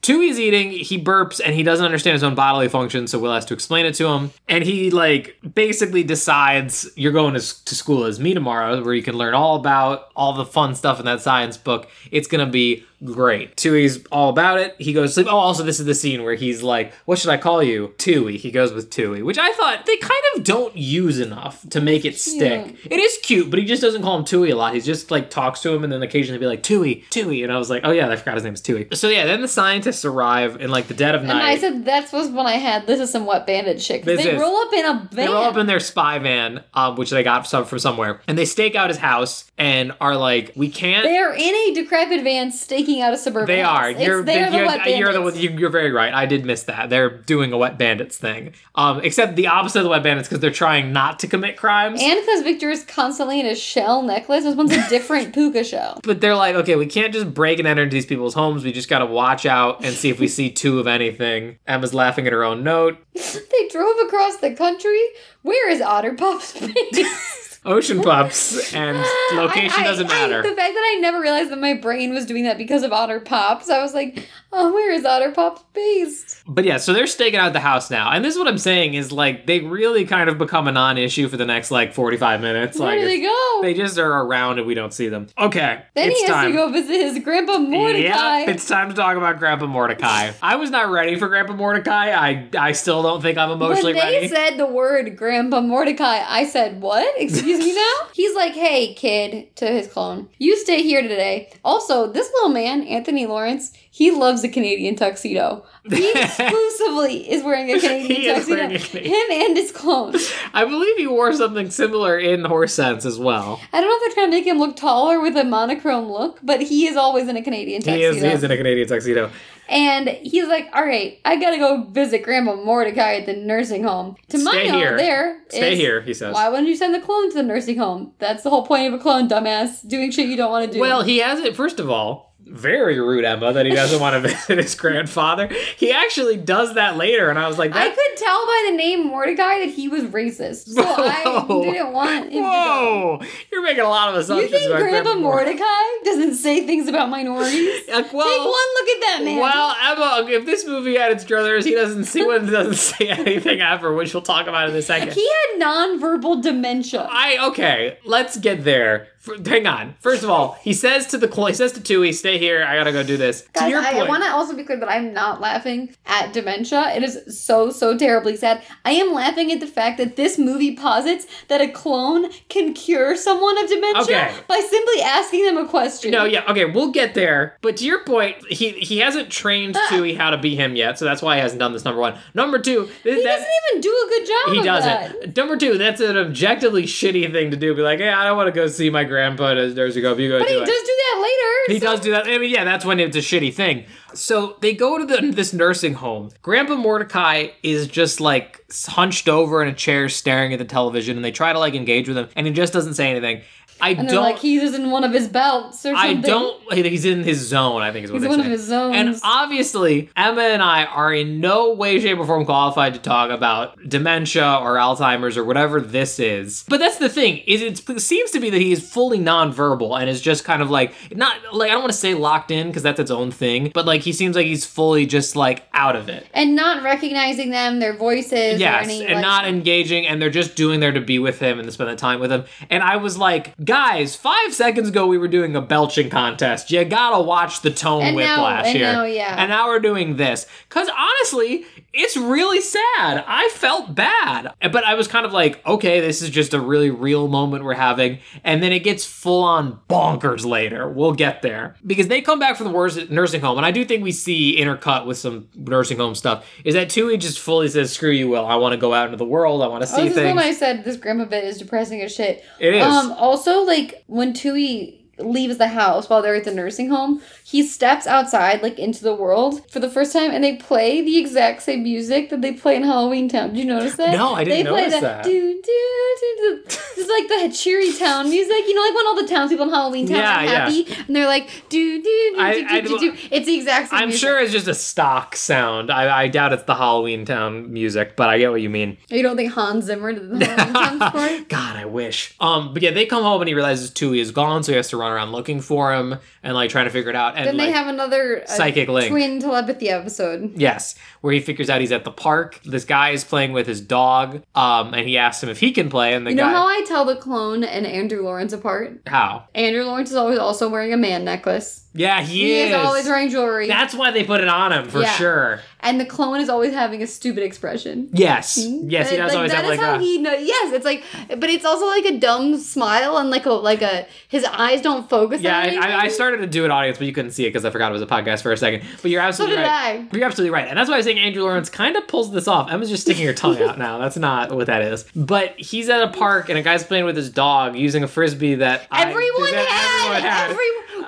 Tui's eating, he burps, and he doesn't understand his own bodily function, so Will has to explain it to him. And he, like, basically decides you're going to, to school as me tomorrow, where you can learn all about all the fun stuff in that science book. It's gonna be great. Tui's all about it. He goes to sleep. Oh, also, this is the scene where he's like, What should I call you? Tui. He goes with Tui, which I thought they kind of don't use enough to make it stick. It is cute, but he just doesn't call him Tui a lot. He's just like talks to him and then occasionally be like, Tui, Tui. And I was like, Oh, yeah, I forgot his name name's Tui. So, yeah, then the scientists arrive in like the dead of night. And. I said that's was when I had this is some wet bandit shit. They is. roll up in a van. They roll up in their spy van, um, which they got some from somewhere, and they stake out his house and are like, "We can't." They're in a decrepit van staking out a suburban. They are. You're, they're the you're, wet you're the you- you're very right. I did miss that. They're doing a wet bandits thing. Um, except the opposite of the wet bandits because they're trying not to commit crimes. And because Victor is constantly in a shell necklace, this one's a [LAUGHS] different puka shell. but they're like, okay, we can't just break and enter into these people's homes. We just got to watch out and see if we see two of anything. Emma's laughing at her own note. [LAUGHS] They drove across the country. Where is Otter Pop's [LAUGHS] base? Ocean [LAUGHS] pups, and location I- I- doesn't I- matter. the fact that I never realized that my brain was doing that because of Otter Pops, I was like, oh, where is Otter Pops based? But yeah, so they're staking out the house now, and this is what I'm saying is like they really kind of become a non-issue for the next like 45 minutes. Where like do they go? they just are around and we don't see them. Okay, then it's he has time. to go visit his grandpa Mordecai. Yep, it's time to talk about Grandpa Mordecai. I was not ready for Grandpa Mordecai. I I still don't think I'm emotionally ready. when they ready. said the word Grandpa Mordecai, I said, What? Excuse me [LAUGHS] now? He's like, Hey, kid, to his clone, you stay here today. Also, this little man, Anthony Lawrence, he loves a Canadian tuxedo. He [LAUGHS] exclusively is wearing a Canadian He tuxedo. wearing a Canadian- Him and his clone. I believe he wore something similar in Horse Sense as well. I don't know if they're trying to make him look taller with a monochrome look, but he is always in a Canadian He tuxedo. is, he is in a Canadian tuxedo. And he's like, all right, I gotta go visit Grandma Mordecai at the nursing home. To my Stay knowledge, here. there Stay is- here, he says. Why wouldn't you send the clone to the nursing home? That's the whole point of a clone, dumbass. Doing shit you don't want to do. Well, he has it, first of all, very rude, Emma, that he doesn't want to [LAUGHS] visit his grandfather. He actually does that later, and I was like, I could tell by the name Mordecai that he was racist, so [LAUGHS] I Whoa. didn't want him. Whoa! You're making a lot of assumptions. You think Grandpa Mor- Mordecai doesn't say things about minorities? [LAUGHS] Uh, Take one look at that man. Well, Emma, if this movie had its druthers, he doesn't see one doesn't say anything ever, which we'll talk about in a second. he had nonverbal dementia. I okay, let's get there. F- hang on. First of all, he says to the he says to Tui, "Stay here. I gotta go do this." to Guys, I want to also be clear that I'm not laughing at dementia. It is so, so terribly sad. I am laughing at the fact that this movie posits that a clone can cure someone of dementia Okay. by simply asking them a question. no, yeah, okay, we'll get there. But to your point, he he hasn't trained uh, Tui how to be him yet, so that's why he hasn't done this. Number one. Number two, He that, doesn't even do a good job he of doesn't. that. Number two, that's an objectively shitty thing to do. Be like, hey, I don't want to go see my grandpa as Jersey go. You go But do he it. does do that later. He so- does do that. I mean, yeah, that's when it's a shitty thing. So they go to the, this nursing home. Grandpa Mordecai is just like hunched over in a chair staring at the television, and they try to like engage with him, and he just doesn't say anything. I And don't. like, he's in one of his belts or something. I don't. He's in his zone. I think is what He's they one say. of his zones. And obviously, Emma and I are in no way, shape, or form qualified to talk about dementia or Alzheimer's or whatever this is. But that's the thing is, it seems to be that he is fully nonverbal and is just kind of like not like I don't want to say locked in because that's its own thing, but like he seems like he's fully just like out of it. And not recognizing them, their voices, or Yes, any, and like- not engaging, and they're just doing there to be with him and to spend the time with him. And I was like, guys, five seconds ago we were doing a belching contest. You gotta watch the tone And now- whiplash and here. now, yeah. And now we're doing this. Cause honestly, it's really sad. I felt bad. But I was kind of like, okay, this is just a really real moment we're having. And then it gets full on bonkers later. We'll get there. Because they come back from the nursing home, and I do think we see intercut with some nursing home stuff, is that Tui just fully says, screw you, Will. I want to go out into the world. I want to Oh, see this is things. when I said this grandma bit is depressing as shit. It is. Um, also, like when Tui leaves the house while they're at the nursing home, he steps outside, like into the world for the first time, and they play the exact same music that they play in Halloween Town. Did you notice that? No, I didn't they play notice that. that. Do, do, do, do. It's like the cheery town music. You know, like when all the townspeople in Halloween Town Yeah, are yeah. happy, and they're like do do do I- do I do. do. It's the exact same. I'm music. sure it's just a stock sound. I, I doubt it's the Halloween Town music, but I get what you mean. You don't think Hans Zimmer did the Halloween Town [LAUGHS] score? God, I wish. Um, but yeah, they come home and he realizes Tui is gone, so he has to run around looking for him and like trying to figure it out. And Then they like, have another uh, psychic link. twin telepathy episode. Yes, where he figures out he's at the park. This guy is playing with his dog, um, and he asks him if he can play, and the You know guy how I tell the clone and Andrew Lawrence apart? how? Andrew Lawrence is always also wearing a man necklace. Yeah, he, He is. is always wearing jewelry. That's why they put it on him for Yeah. sure. And the clone is always having a stupid expression. Yes, hmm? yes, he does like, always that have is like how a. he know. Yes, it's like, but it's also like a dumb smile and like a like a his eyes don't focus. yeah, on I. I I started to do an audience, but you couldn't see it because I forgot it was a podcast for a second. But you're So absolutely did right. I. You're absolutely right. And that's why I was saying Andrew Lawrence kind of pulls this off. Emma's just sticking her tongue out now. That's not what that is. But he's at a park and a guy's playing with his dog using a frisbee that I- Everyone that had, everyone had. every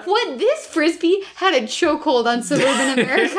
what this frisbee had a chokehold on suburban [LAUGHS] America.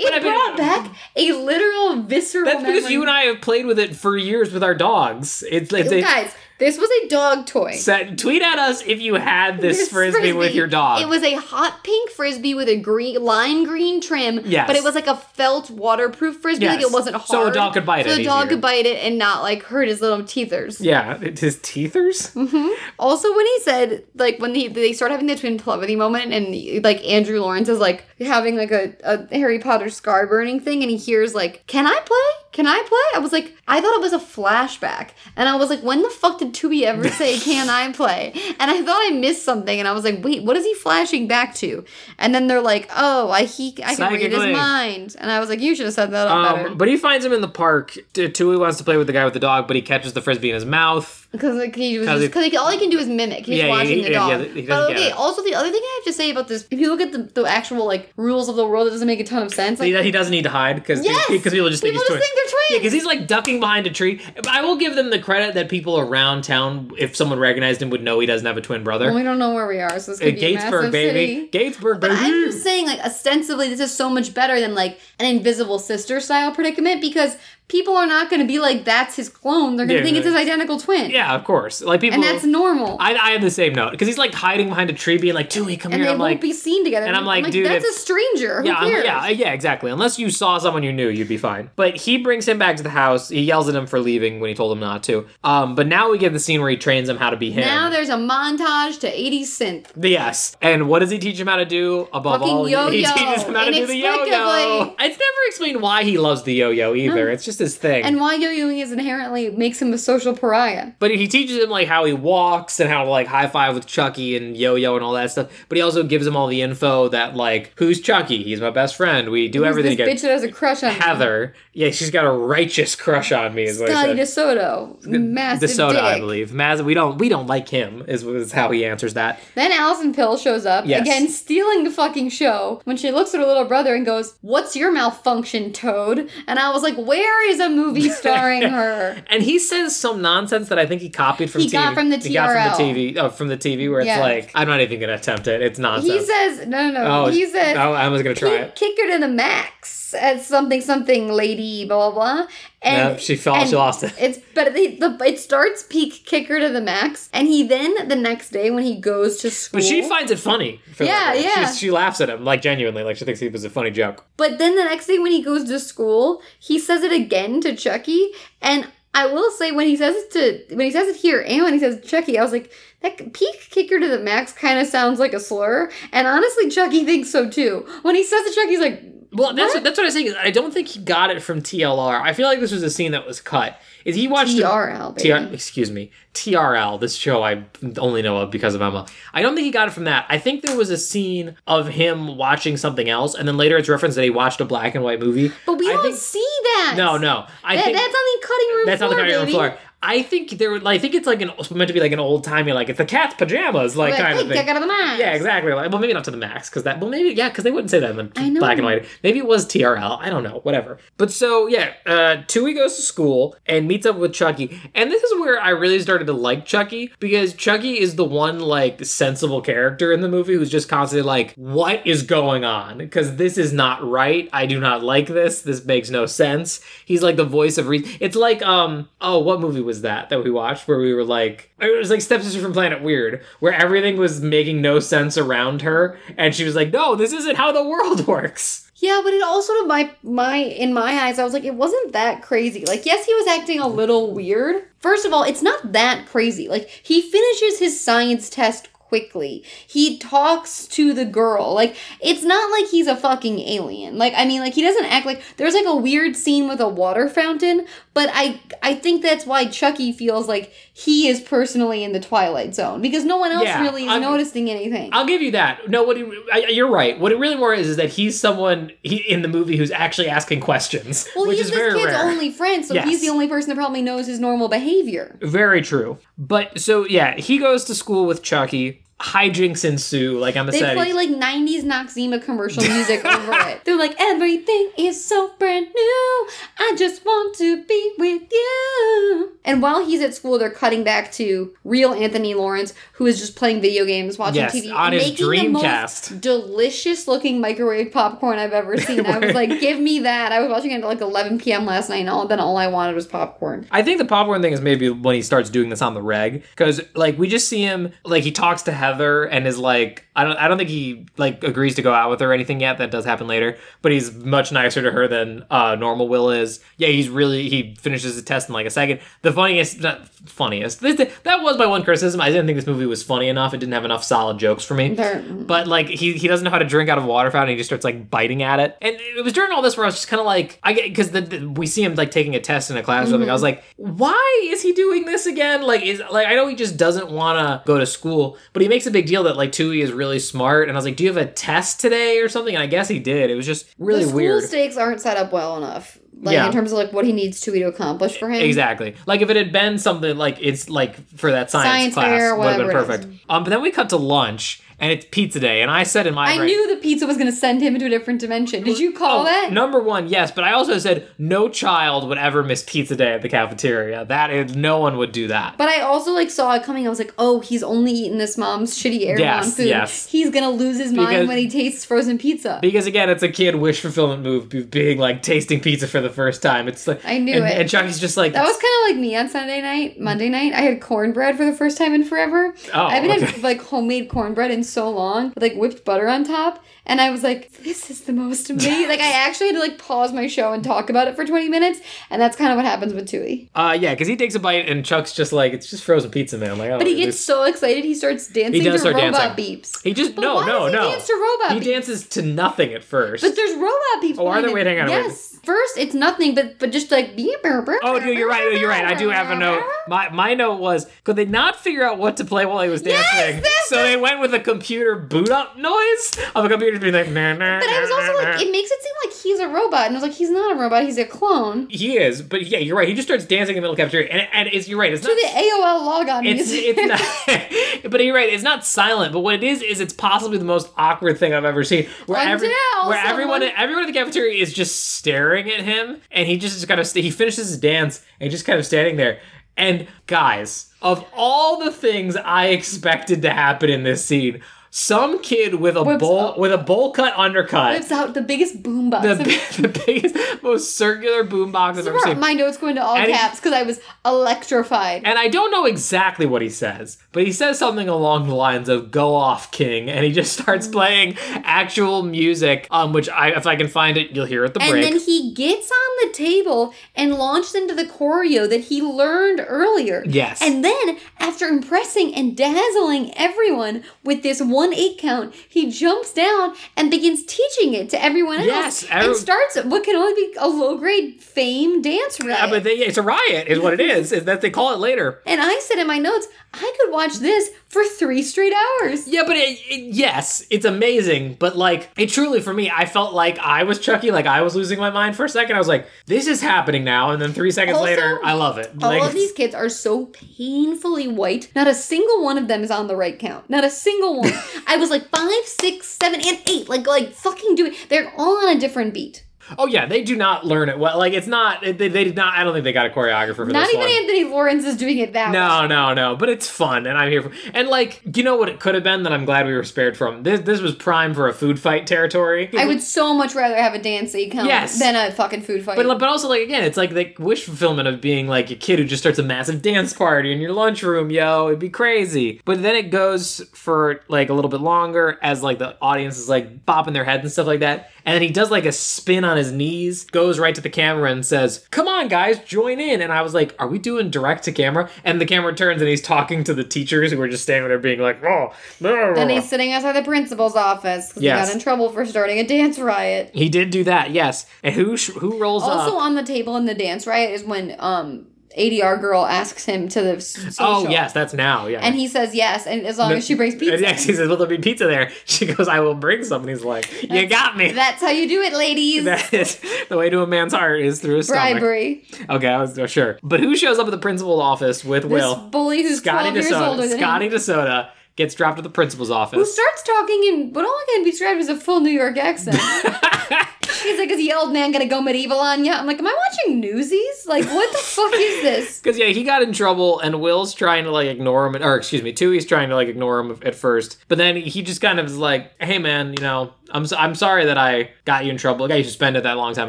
It I brought back a literal visceral. That's because memory. you and I have played with it for years with our dogs. It's, it's a, guys. This was a dog toy. Set, tweet at us if you had this, This frisbee, with your dog. It was a hot pink frisbee with a green lime green trim. Yes. But it was like a felt waterproof frisbee. Like it wasn't hard. So a dog could bite it. so it the dog easier. could bite it and not like hurt his little teethers. yeah, his teethers. Mm-hmm. Also, when he said like when he they start having the twin telepathy moment and like Andrew Lawrence is like having like a, a Harry Potter scar burning thing and he hears like, "Can I play? Can I play?" I was like, I thought it was a flashback, and I was like, when the fuck did Tui ever [LAUGHS] say, "Can I play?" And I thought I missed something, and I was like, wait, what is he flashing back to? And then they're like, oh, I he I can read his mind, and I was like, you should have said that up better. Um, but he finds him in the park. T- Tui wants to play with the guy with the dog, but he catches the frisbee in his mouth. Because like he was 'Cause just he- because all he can do is mimic. He's Yeah, watching he- the yeah, dog. doesn't but okay, also the other thing I have to say about this, if you look at the, the actual like rules of the world, it doesn't make a ton of sense. Like, he, he doesn't need to hide because Yes! because people just think People he's just twins. think they're. Yeah, because he's like ducking behind a tree. I will give them the credit that people around town, if someone recognized him, would know he doesn't have a twin brother. well, we don't know where we are, so this Uh, could be Gatesburg, baby. city. Gatesburg, But baby. I'm just saying, like, ostensibly, this is so much better than like an invisible sister style predicament because people are not going to be like, "That's his clone." They're going to Yeah, think it's his identical twin. yeah, of course. Like people. and that's normal. I, I had the same note because he's like hiding behind a tree, being like, "Tui, come and here." they I'm won't like, be seen together. and I'm like, dude, that's a stranger. Who yeah, cares? yeah, yeah, exactly. Unless you saw someone you knew, you'd be fine. But he brings him back to the house. He yells at him for leaving when he told him not to. Um, but now we get the scene where he trains him how to be him. Now there's a montage to 80s synth. Yes. And what does he teach him how to do? Above Fucking all, he- [LAUGHS] he yo-yo, teaches him how to do the yo-yo. It's never explained why he loves the yo-yo either. It's just his thing. And why yo-yoing is inherently makes him a social pariah. but he teaches him like how he walks and how to like high five with Chucky and yo-yo and all that stuff. But he also gives him all the info that like who's Chucky? He's my best friend. We do Who's everything this together. bitch that has a crush on? Heather. Yeah, she's got a righteous crush on me. Is what Scotty DeSoto. Massive DeSoto, dick. I believe. Maz, we don't we don't like him. Is, is how he answers that. Then Alison Pill shows up, Yes. again stealing the fucking show, when she looks at her little brother and goes, What's your malfunction, Toad? And I was like, Where is a movie [LAUGHS] starring her? And he says some nonsense that I think he copied from He TV. got from the He got from the TV. Oh, from the TV where it's like I'm not even gonna attempt it. It's nonsense. He says, No, no, no. Oh, he says, I was gonna try kick, it. kick her to the max at something, something, lady, blah, blah, blah. And she fell- she lost it. It's but the, the it starts peak kicker to the max, and he then the next day when he goes to school. But she finds it funny. Yeah, that. yeah. She, she laughs at him like genuinely, like she thinks it was a funny joke. But then the next day when he goes to school, he says it again to Chucky. And I will say when he says it to when he says it here and when he says Chucky, I was like, that peak kicker to the max kind of sounds like a slur. And honestly, Chucky thinks so too. When he says it, Chucky's like, Well, that's What? that's what I was saying. Is I don't think he got it from TLR. I feel like this was a scene that was cut. Is he watched a- TRL, baby. TR, excuse me, TRL. This show I only know of because of Emma. I don't think he got it from that. I think there was a scene of him watching something else, and then later it's referenced that he watched a black and white movie. but we I don't think- see that. No, no. I That- think that's on the cutting room that's floor, on the cutting room baby. floor. I think there. would- I think it's like an it's meant to be like an old timey like it's the cat's pajamas like Like, kind hey, of thing. out of the max. Yeah, exactly. Like, well, maybe not to the max because that. Well, maybe yeah, because they wouldn't say that in the I know. black and white. Maybe it was TRL. I don't know. Whatever. But so yeah, uh, Tui goes to school and meets up with Chucky, and this is where I really started to like Chucky because Chucky is the one like sensible character in the movie who's just constantly like, "What is going on?" Because this is not right. I do not like this. This makes no sense. He's like the voice of reason. It's like um oh what movie was that that we watched where we were like it was like Stepsister from Planet Weird where everything was making no sense around her and she was like no this isn't how the world [LAUGHS] works. Yeah, but it also my my in my eyes, I was like, it wasn't that crazy. Like, yes, he was acting a little weird. First of all, it's not that crazy. Like, he finishes his science test quickly. He talks to the girl. Like, it's not like he's a fucking alien. Like, I mean, like he doesn't act like there's like a weird scene with a water fountain, but I I think that's why Chucky feels like he is personally in the twilight zone because no one else Yeah, really is I'm- noticing anything. I'll give you that. No, what he, I, you're right. What it really more is is that he's someone he, in the movie who's actually asking questions, well, which he's is this very kid's rare. only friend, so Yes. he's the only person that probably knows his normal behavior. Very true. But so yeah, he goes to school with Chucky. Hijinks ensue. Like Emma They said, play like 90s Noxzema commercial music over it. [LAUGHS] They're like, everything is so brand new. I just want to be with you. And while he's at school, they're cutting back to real Anthony Lawrence, who is just playing video games, watching Yes, TV, on his making the most Dreamcast. delicious looking microwave popcorn I've ever seen. I was [LAUGHS] like, give me that. I was watching it at like 11 p.m. last night, and all then all I wanted was popcorn. I think the popcorn thing is maybe when he starts doing this on the reg, because like we just see him like he talks to Heather and is like I don't I don't think he like agrees to go out with her or anything yet. That does happen later, but he's much nicer to her than uh, normal Will is. Yeah, he's really he finishes the test in like a second. The funniest, not funniest. This, that was my one criticism. I didn't think this movie was funny enough. It didn't have enough solid jokes for me. They're- But like he he doesn't know how to drink out of a water fountain. He just starts like biting at it. And it was during all this where I was just kind of like I get because we see him like taking a test in a class or something. I was like, why is he doing this again? Like is like I know he just doesn't want to go to school, but he makes a big deal that like Tui is really smart. And I was like, do you have a test today or something? And I guess he did. It was just really the school weird. stakes aren't set up well enough. Like Yeah. in terms of like what he needs Tui to accomplish for him. Exactly. Like if it had been something like it's like for that science, Science class, would have been perfect. Um, but then we cut to lunch and it's pizza day, and I said in my I brain, knew the pizza was going to send him into a different dimension. Did you call Oh, that? Number one, yes, but I also said no child would ever miss pizza day at the cafeteria. That is, no one would do that. But I also like saw it coming. I was like, "Oh, he's only eating this mom's shitty Airline Yes, food. yes. He's gonna lose his mind when he tastes frozen pizza." Because again, it's a kid wish fulfillment move, being like tasting pizza for the first time. It's like I knew and, it. And Chucky's just like that was kind of like me on Sunday night, Monday night. I had cornbread for the first time in forever. Oh, I haven't okay. had like homemade cornbread in so long, with like whipped butter on top. And I was like, "This is the most [LAUGHS] amazing!" like I actually had to like pause my show and talk about it for twenty minutes, and that's kind of what happens with Tui. uh yeah, because he takes a bite and Chuck's just like it's just frozen pizza, man. Like, oh, But he this- gets so excited, he starts dancing does to robot dancing. beeps. He just But no no does he no. dance to robot he beeps? dances to nothing at first. But there's robot beeps. Oh, are there? it. Wait, hang on, wait. Yes. First, it's nothing, but but just like beep, Oh, dude, you're right. You're right. I do have a note. My my note was could they not figure out what to play while he was dancing? that's so they went with a computer boot up noise of a computer being like. Nah, nah, But I was also like, it makes it seem like he's a robot, and I was like, he's not a robot, he's a clone. he is, but yeah, you're right. He just starts dancing in the middle of the cafeteria, and, and it's you're right. It's To not. the AOL logon It's music. it's not, [LAUGHS] [LAUGHS] but you're right. It's not silent. But what it is is it's possibly the most awkward thing I've ever seen. Where every, where everyone everyone in the cafeteria is just staring at him, and he just kind of st- he finishes his dance and just kind of standing there. And guys, of all the things I expected to happen in this scene, some kid with a Whips bowl up. with a bowl cut undercut. Whips out the biggest boombox. the, bi- [LAUGHS] the biggest, most circular boombox I've ever seen. My notes go into all And he- caps because I was electrified. And I don't know exactly what he says, but he says something along the lines of "Go off, King," and he just [LAUGHS] starts playing actual music, um, which I, if I can find it, you'll hear at the break. And break. then he gets on the table and launched into the choreo that he learned earlier. Yes. And then, after impressing and dazzling everyone with this one eight count, he jumps down and begins teaching it to everyone Yes, else. every- and starts what can only be a low grade fame dance riot. Yeah, but they, it's a riot, is what it is. Is that they call it later? and I said in my notes, I could watch this for three straight hours. Yeah, but it, it, yes, it's amazing. But like, it truly for me, I felt like I was Chucky, like I was losing my mind for a second. I was like, "This is happening now," and then three seconds Also, later, I love it. All Like, of these kids are so painfully white. Not a single one of them is on the right count. Not a single one. [LAUGHS] I was like five, six, seven, and eight. Like, like fucking do it. They're all on a different beat. Oh yeah, they do not learn it well. Like it's not. They, they did not. I don't think they got a choreographer for Not this even one. Anthony Lawrence is doing it that way. No, no, no. But it's fun, and I'm here for. And like, you know what it could have been that I'm glad we were spared from. This this was prime for a food fight territory. I would so much rather have a dance eight count Yes. than a fucking food fight. But, but also like again, it's like the wish fulfillment of being like a kid who just starts a massive dance party in your lunchroom, yo, it'd be crazy. But then it goes for like a little bit longer as like the audience is like bopping their heads and stuff like that. And then he does like a spin on his knees, goes right to the camera and says, Come on, guys, join in. And I was like, Are we doing direct to camera? And the camera turns and he's talking to the teachers who were just standing there being like, Oh, and he's sitting outside the principal's office because Yes. he got in trouble for starting a dance riot. he did do that, yes. And who sh- who rolls up? Also up? on the table in the dance riot is when um ADR girl asks him to the s- oh, social. Oh, yes, that's now, yeah. And he says yes, and as long as she brings pizza. Yes, he says, "Will there be pizza there?" She goes, "I will bring some." And he's like, "You got me." That's how you do it, ladies. that is the way to a man's heart is through his stomach. Bribery. Okay, I was oh, sure. But who shows up at the principal's office with This Will? bully who's Scotty 12 years older than Scotty him. DeSoto gets dropped at the principal's office. Who starts talking in what only can be described as a full New York accent. [LAUGHS] He's like, is the old man gonna go medieval on you? I'm like, am I watching Newsies? Like, what the fuck is this? [LAUGHS] Because yeah, he got in trouble, and Will's trying to like ignore him, or excuse me, Tui's trying to like ignore him at first, but then he just kind of is like, "Hey man, you know, I'm so- I'm sorry that I got you in trouble. I got you suspended that long time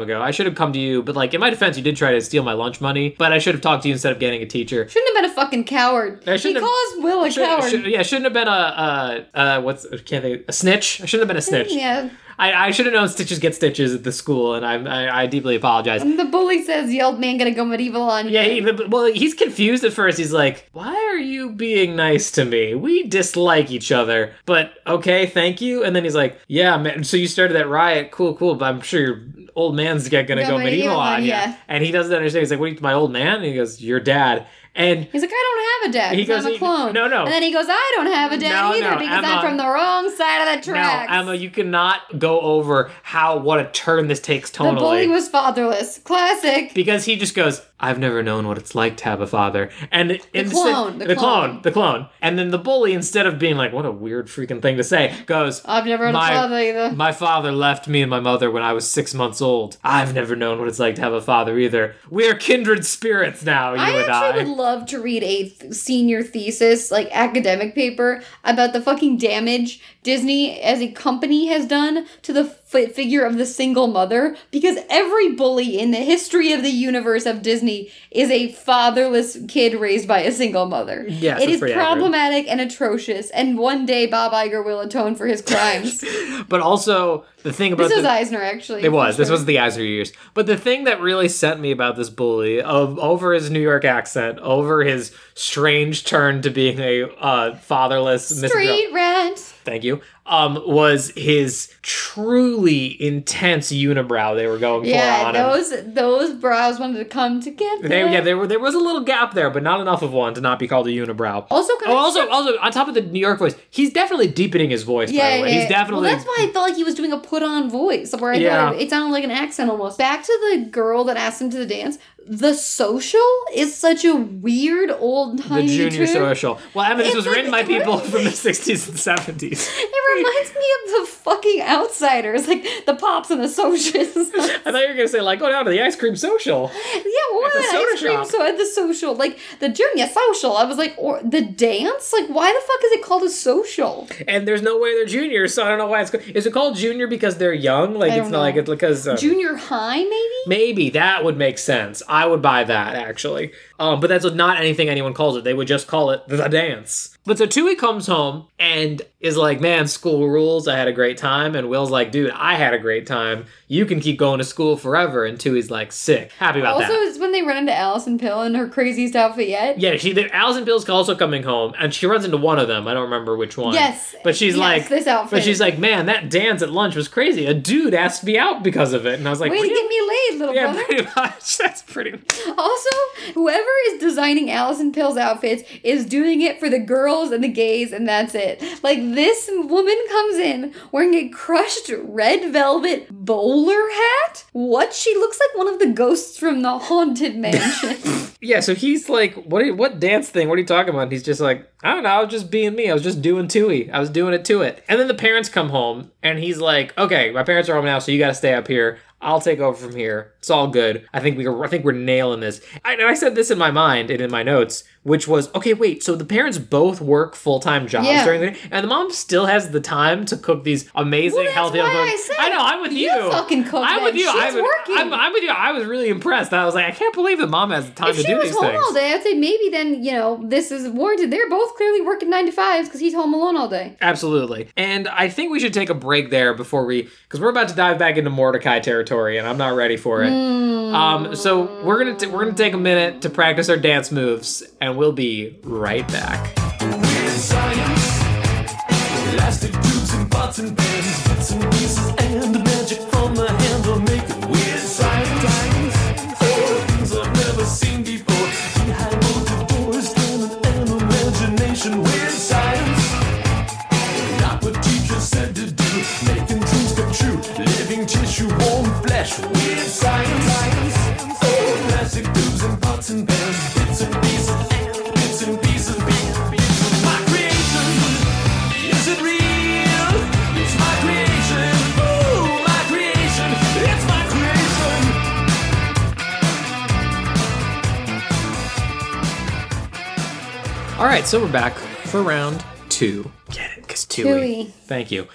ago. I should have come to you, but like in my defense, you did try to steal my lunch money, but I should have talked to you instead of getting a teacher. Shouldn't have been a fucking coward. I He have- calls Will a Should- coward. should- yeah, shouldn't have been a uh uh what's can't they a snitch? I shouldn't have been a snitch. Yeah. I, I should have known stitches get stitches at the school, and I I, I deeply apologize. And the bully says the old man gonna go medieval on you. Yeah, he, well, he's confused at first. He's like, "Why are you being nice to me? We dislike each other." But okay, thank you. And then he's like, "Yeah, man. So you started that riot? Cool, cool. But I'm sure your old man's gonna Go go medieval medieval on you." ya. And he doesn't understand. He's like, "What? Are you, my old man?" And he goes, "Your dad." And He's like, I don't have a dad. He goes, I'm a clone. no, no. And then he goes, I don't have a dad No, either no, because Emma. I'm from the wrong side of the tracks. no. Emma, you cannot go over how what a turn this takes the tonally. bully was fatherless. Classic. because he just goes, "I've never known what it's like to have a father," and the clone, the the clone, clone. the clone, and then the bully, instead of being like, "What a weird freaking thing to say," goes, I've never had My- a father either. "My father left me and my mother when I was six months old. I've never known what it's like to have a father either. We are kindred spirits now, you I and actually I." would love to read a th- senior thesis, like academic paper, about the fucking damage Disney as a company has done to the f- figure of the single mother. Because every bully in the history of the universe of Disney is a fatherless kid raised by a single mother. Yes, it is pretty accurate. problematic and atrocious. And one day Bob Iger will atone for his crimes. [LAUGHS] but also the thing about this was the- Eisner, actually. It was. for This was the Eisner years. But the thing that really sent me about this bully, of over his New York accent, over his strange turn to being a uh, fatherless Mr. Street rat. Thank you. Um, was his truly intense unibrow they were going for Yeah, on him. those those brows wanted to come together. They, yeah, there were there was a little gap there, but not enough of one to not be called a unibrow. Also, Oh, also, also on top of the New York voice, he's definitely deepening his voice. by the way, he's definitely. Well, that's why I felt like he was doing a put-on voice, where I Yeah. thought it sounded like an accent almost. Back to the girl that asked him to the dance. The social is such a weird old the junior term. social. Well, I mean, this was like- written by people from the '60s and '70s. [LAUGHS] It reminds me of the fucking outsiders, like the pops and the socials. [LAUGHS] I thought you were gonna say like, go down to the ice cream social. Yeah, what At the the soda ice cream shop. so at the social, like the junior social. I was like, or the dance, like why the fuck is it called a social? And there's no way they're juniors, so I don't know why it's. called Is it called junior because they're young? Like it's don't not like it's because um, Junior high, maybe. Maybe that would make sense. I would buy that actually. Um, but that's not anything anyone calls it. They would just call it the dance. But so Tui comes home and is like, "Man, school rules. I had a great time." And Will's like, "Dude, I had a great time. You can keep going to school forever." And Tui's like, "Sick, happy about Also, that." Also, it's when they run into Alison Pill in her craziest outfit yet. Yeah, she. The, Alison Pill's also coming home, and she runs into one of them. I don't remember which one. Yes, but she's yes, like, this outfit. But she's like, "Man, that dance at lunch was crazy. A dude asked me out because of it." And I was like, Way to get me laid, little Yeah, brother. pretty much. [LAUGHS] That's pretty. Also, whoever is designing Alison Pill's outfits is doing it for the girls and the gays, and that's it. Like, this woman comes in wearing a crushed red velvet bowler hat. What? She looks like one of the ghosts from the Haunted Mansion. [LAUGHS] Yeah, so he's like, what? What dance thing? What are you talking about? And he's just like, I don't know. I was just being me. I was just doing Tui. I was doing it to it. And then the parents come home, and he's like, okay, my parents are home now, so you got to stay up here. I'll take over from here. It's all good. I think we. I think we're nailing this. I, and I said this in my mind and in my notes, which was, okay, wait. So the parents both work full time jobs Yeah. during the day, and the mom still has the time to cook these amazing, Well, that's healthy. why I said I know. I'm with you you. fucking cook I'm with you. She's I'm, working. I'm, I'm with you. I was really impressed. I was like, I can't believe that mom has the time if to she do was home all day, I'd say maybe then, you know, this is warranted. They're both clearly working nine to fives because he's home alone all day. Absolutely. And I think we should take a break there before we, because we're about to dive back into Mordecai territory, and I'm not ready for it. Um, so we're gonna t- we're gonna take a minute to practice our dance moves, and we'll be right back. Science. All right, so we're back for round two. Get it? Because two. Thank you.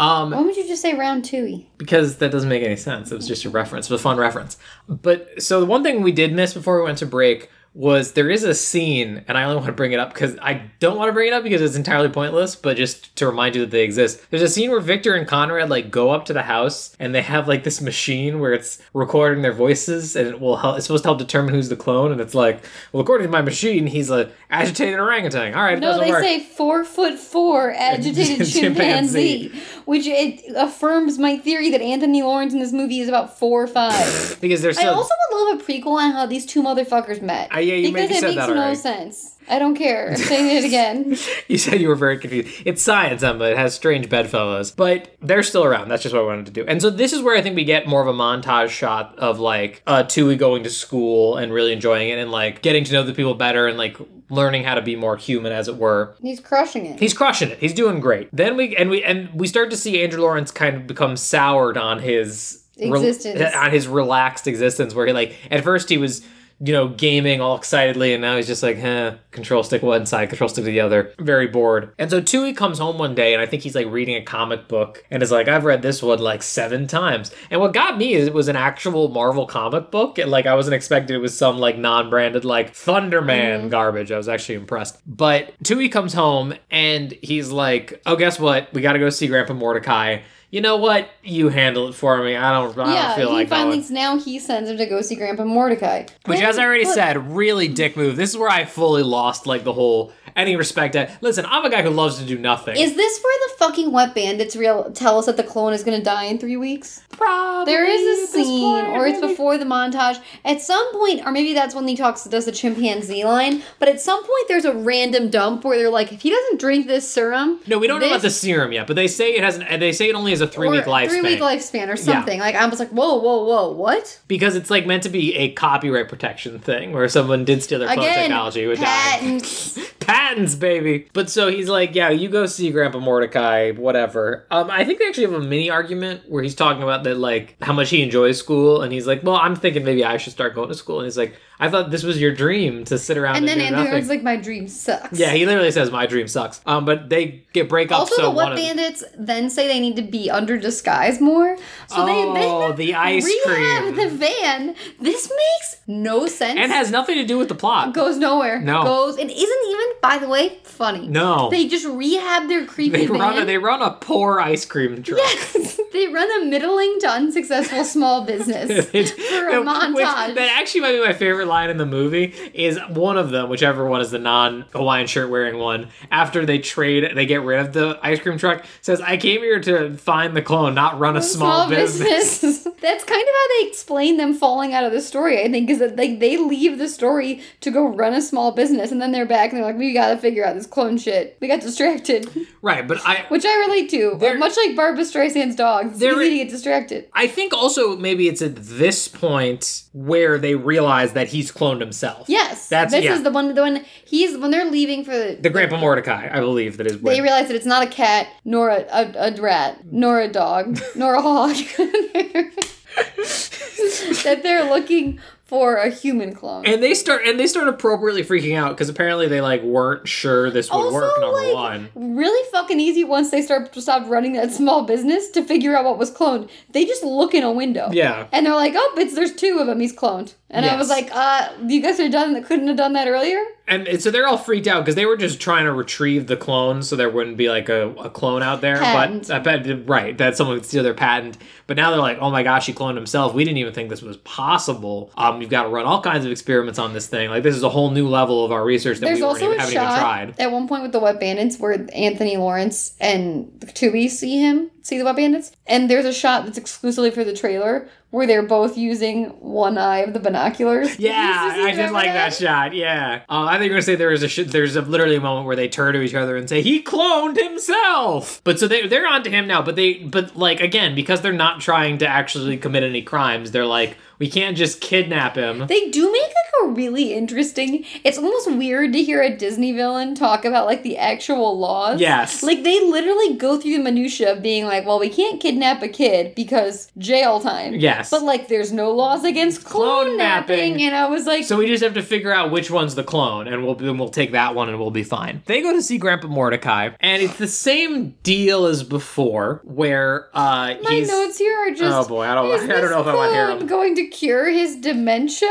Um, Why would you just say round two because that doesn't make any sense. It was just a reference, it was a fun reference. But so the one thing we did miss before we went to break was there is a scene, and I only want to bring it up because I don't want to bring it up because it's entirely pointless, but just to remind you that they exist. There's a scene where Victor and Conrad like go up to the house and they have like this machine where it's recording their voices and it will help. It's supposed to help determine who's the clone, and it's like, well, according to my machine, he's a agitated orangutan. All right, No, they work. say four foot four [LAUGHS] agitated Chimpanzee. chimpanzee, which it affirms my theory that Anthony Lawrence in this movie is about four or five. [LAUGHS] because there's I so also would love a prequel on how these two motherfuckers met. Ah, yeah, you because it makes no sense. I don't care. I'm saying it again. [LAUGHS] You said you were very confused. It's science, Emma. It has strange bedfellows, but they're still around. That's just what I wanted to do. And so this is where I think we get more of a montage shot of like uh, Tui going to school and really enjoying it, and like getting to know the people better, and like learning how to be more human, as it were. He's crushing it. He's crushing it. He's doing great. Then we and we and we start to see Andrew Lawrence kind of become soured on his Existence. on his relaxed existence, where he like at first he was you know gaming all excitedly, and now he's just like, eh, control stick one side, control stick to the other, very bored. And so Tui comes home one day, and I think he's like reading a comic book, and is like, I've read this one like seven times. And what got me is it was an actual Marvel comic book, and like I wasn't expecting it was some like non-branded like Thunderman garbage. I was actually impressed. But Tui comes home and he's like, "Oh, guess what? We got to go see Grandpa Mordecai." You know what? You handle it for me. I don't. I yeah, don't feel he like finally going. now he sends him to go see Grandpa Mordecai. Which, as I already but- said, really dick move. This is where I fully lost like the whole any respect. At, listen, I'm a guy who loves to do nothing. Is this where the fucking wet bandits real tell us that the clone is gonna die in three weeks? Probably There is a scene, point, or it's maybe. before the montage. At some point, or maybe that's when he talks does the chimpanzee line. But at some point, there's a random dump where they're like, if he doesn't drink this serum, No, we don't know about the serum yet, but they say it has. An, they say it only has a three week lifespan three week lifespan or something. Like I was like, whoa, whoa, whoa, what? because it's like meant to be a copyright protection thing where someone did steal their clone Again, technology would die. [LAUGHS] patents. baby. But so he's like, yeah, you go see Grandpa Mordecai, whatever. Um, I think they actually have a mini argument where he's talking about that, like how much he enjoys school, and he's like, well, I'm thinking maybe I should start going to school, and he's like, I thought this was your dream to sit around and, And then do Anthony nothing. was like, my dream sucks. yeah, he literally says my dream sucks. Um, but they get break up. Also, so the of Bandits then say they need to be under disguise more. So Oh, they, they the ice rehab cream. the van. This makes no sense. and has nothing to do with the plot. goes nowhere. No. goes and isn't even, by the way, funny. No. they just rehab their creepy They van. run a, they run a poor ice cream truck. Yes, [LAUGHS] they run a middling to unsuccessful small business [LAUGHS] [LAUGHS] for a Which- montage. that actually might be my favorite line in the movie is one of them, whichever one is the non Hawaiian shirt wearing one. After they trade, they get rid of the ice cream truck. Says, "I came here to find the clone, not run a small, [LAUGHS] business." [LAUGHS] [LAUGHS] That's kind of how they explain them falling out of the story. I think is that like they leave the story to go run a small business, and then they're back and they're like, "We gotta figure out this clone shit. We got distracted," right, but I which I relate to. Uh, there- Much like Barbra Streisand's dogs, it's There- easy to get distracted. I think also maybe it's at this point where they realize that he's cloned himself. Yes, That's- this yeah. is the one. The one he's when they're leaving for the, The Grandpa Mordecai, I believe that is when. They realize that it's not a cat, nor a, a, a rat, nor a dog, nor a hog. [LAUGHS] that they're looking for a human clone. and they start and they start appropriately freaking out because apparently they like weren't sure this would also, work. Number like, one. really fucking easy once they start stopped running that small business to figure out what was cloned. They just look in a window. Yeah. And they're like, oh, it's there's two of them. He's cloned. And I was like, uh, you guys are done that couldn't have done that earlier? And, so they're all freaked out because they were just trying to retrieve the clone so there wouldn't be like a, a clone out there. Patent. But I bet right that someone would steal their patent. But now they're like, oh my gosh, he cloned himself. We didn't even think this was possible. Um, we've got to run all kinds of experiments on this thing. Like this is a whole new level of our research that There's we also even, a haven't even shot tried. at one point with the Wet Bandits where Anthony Lawrence and Tui see him, see the web Bandits, and there's a shot that's exclusively for the trailer where they're both using one eye of the binoculars. Yeah, I did like that shot. Yeah, uh, I think you're gonna say there is a sh- there's a literally a moment where they turn to each other and say he cloned himself. But so they they're on to him now. But they but like again because they're not trying to actually commit any crimes. They're like we can't just kidnap him. They do make like a really interesting? It's almost weird to hear a Disney villain talk about like the actual laws. Yes. Like they literally go through the minutia of being like, well, we can't kidnap a kid because jail time. Yes. But like there's no laws against clone, Clone napping. napping. And I was like, So we just have to figure out which one's the clone, and we'll then we'll take that one, and we'll be fine. They go to see Grandpa Mordecai, and it's the same deal as before, where uh, my notes here are just. Oh, boy, I don't- [LAUGHS] I don't know if I wanna hear clone them. Going to cure his dementia,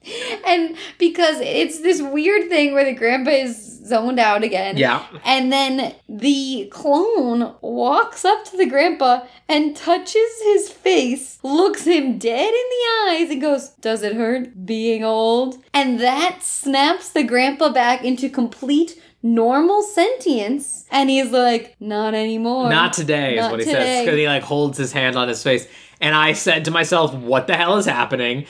[LAUGHS] and because it's this weird thing where the grandpa is zoned out again. yeah. And then the clone walks up to the grandpa and touches his face, looks him dead in the eyes, and goes, Does it hurt being old? And that snaps the grandpa back into complete normal sentience. And he's like, Not anymore. Not today is what he says today. because he like holds his hand on his face. And I said to myself, "What the hell is happening?"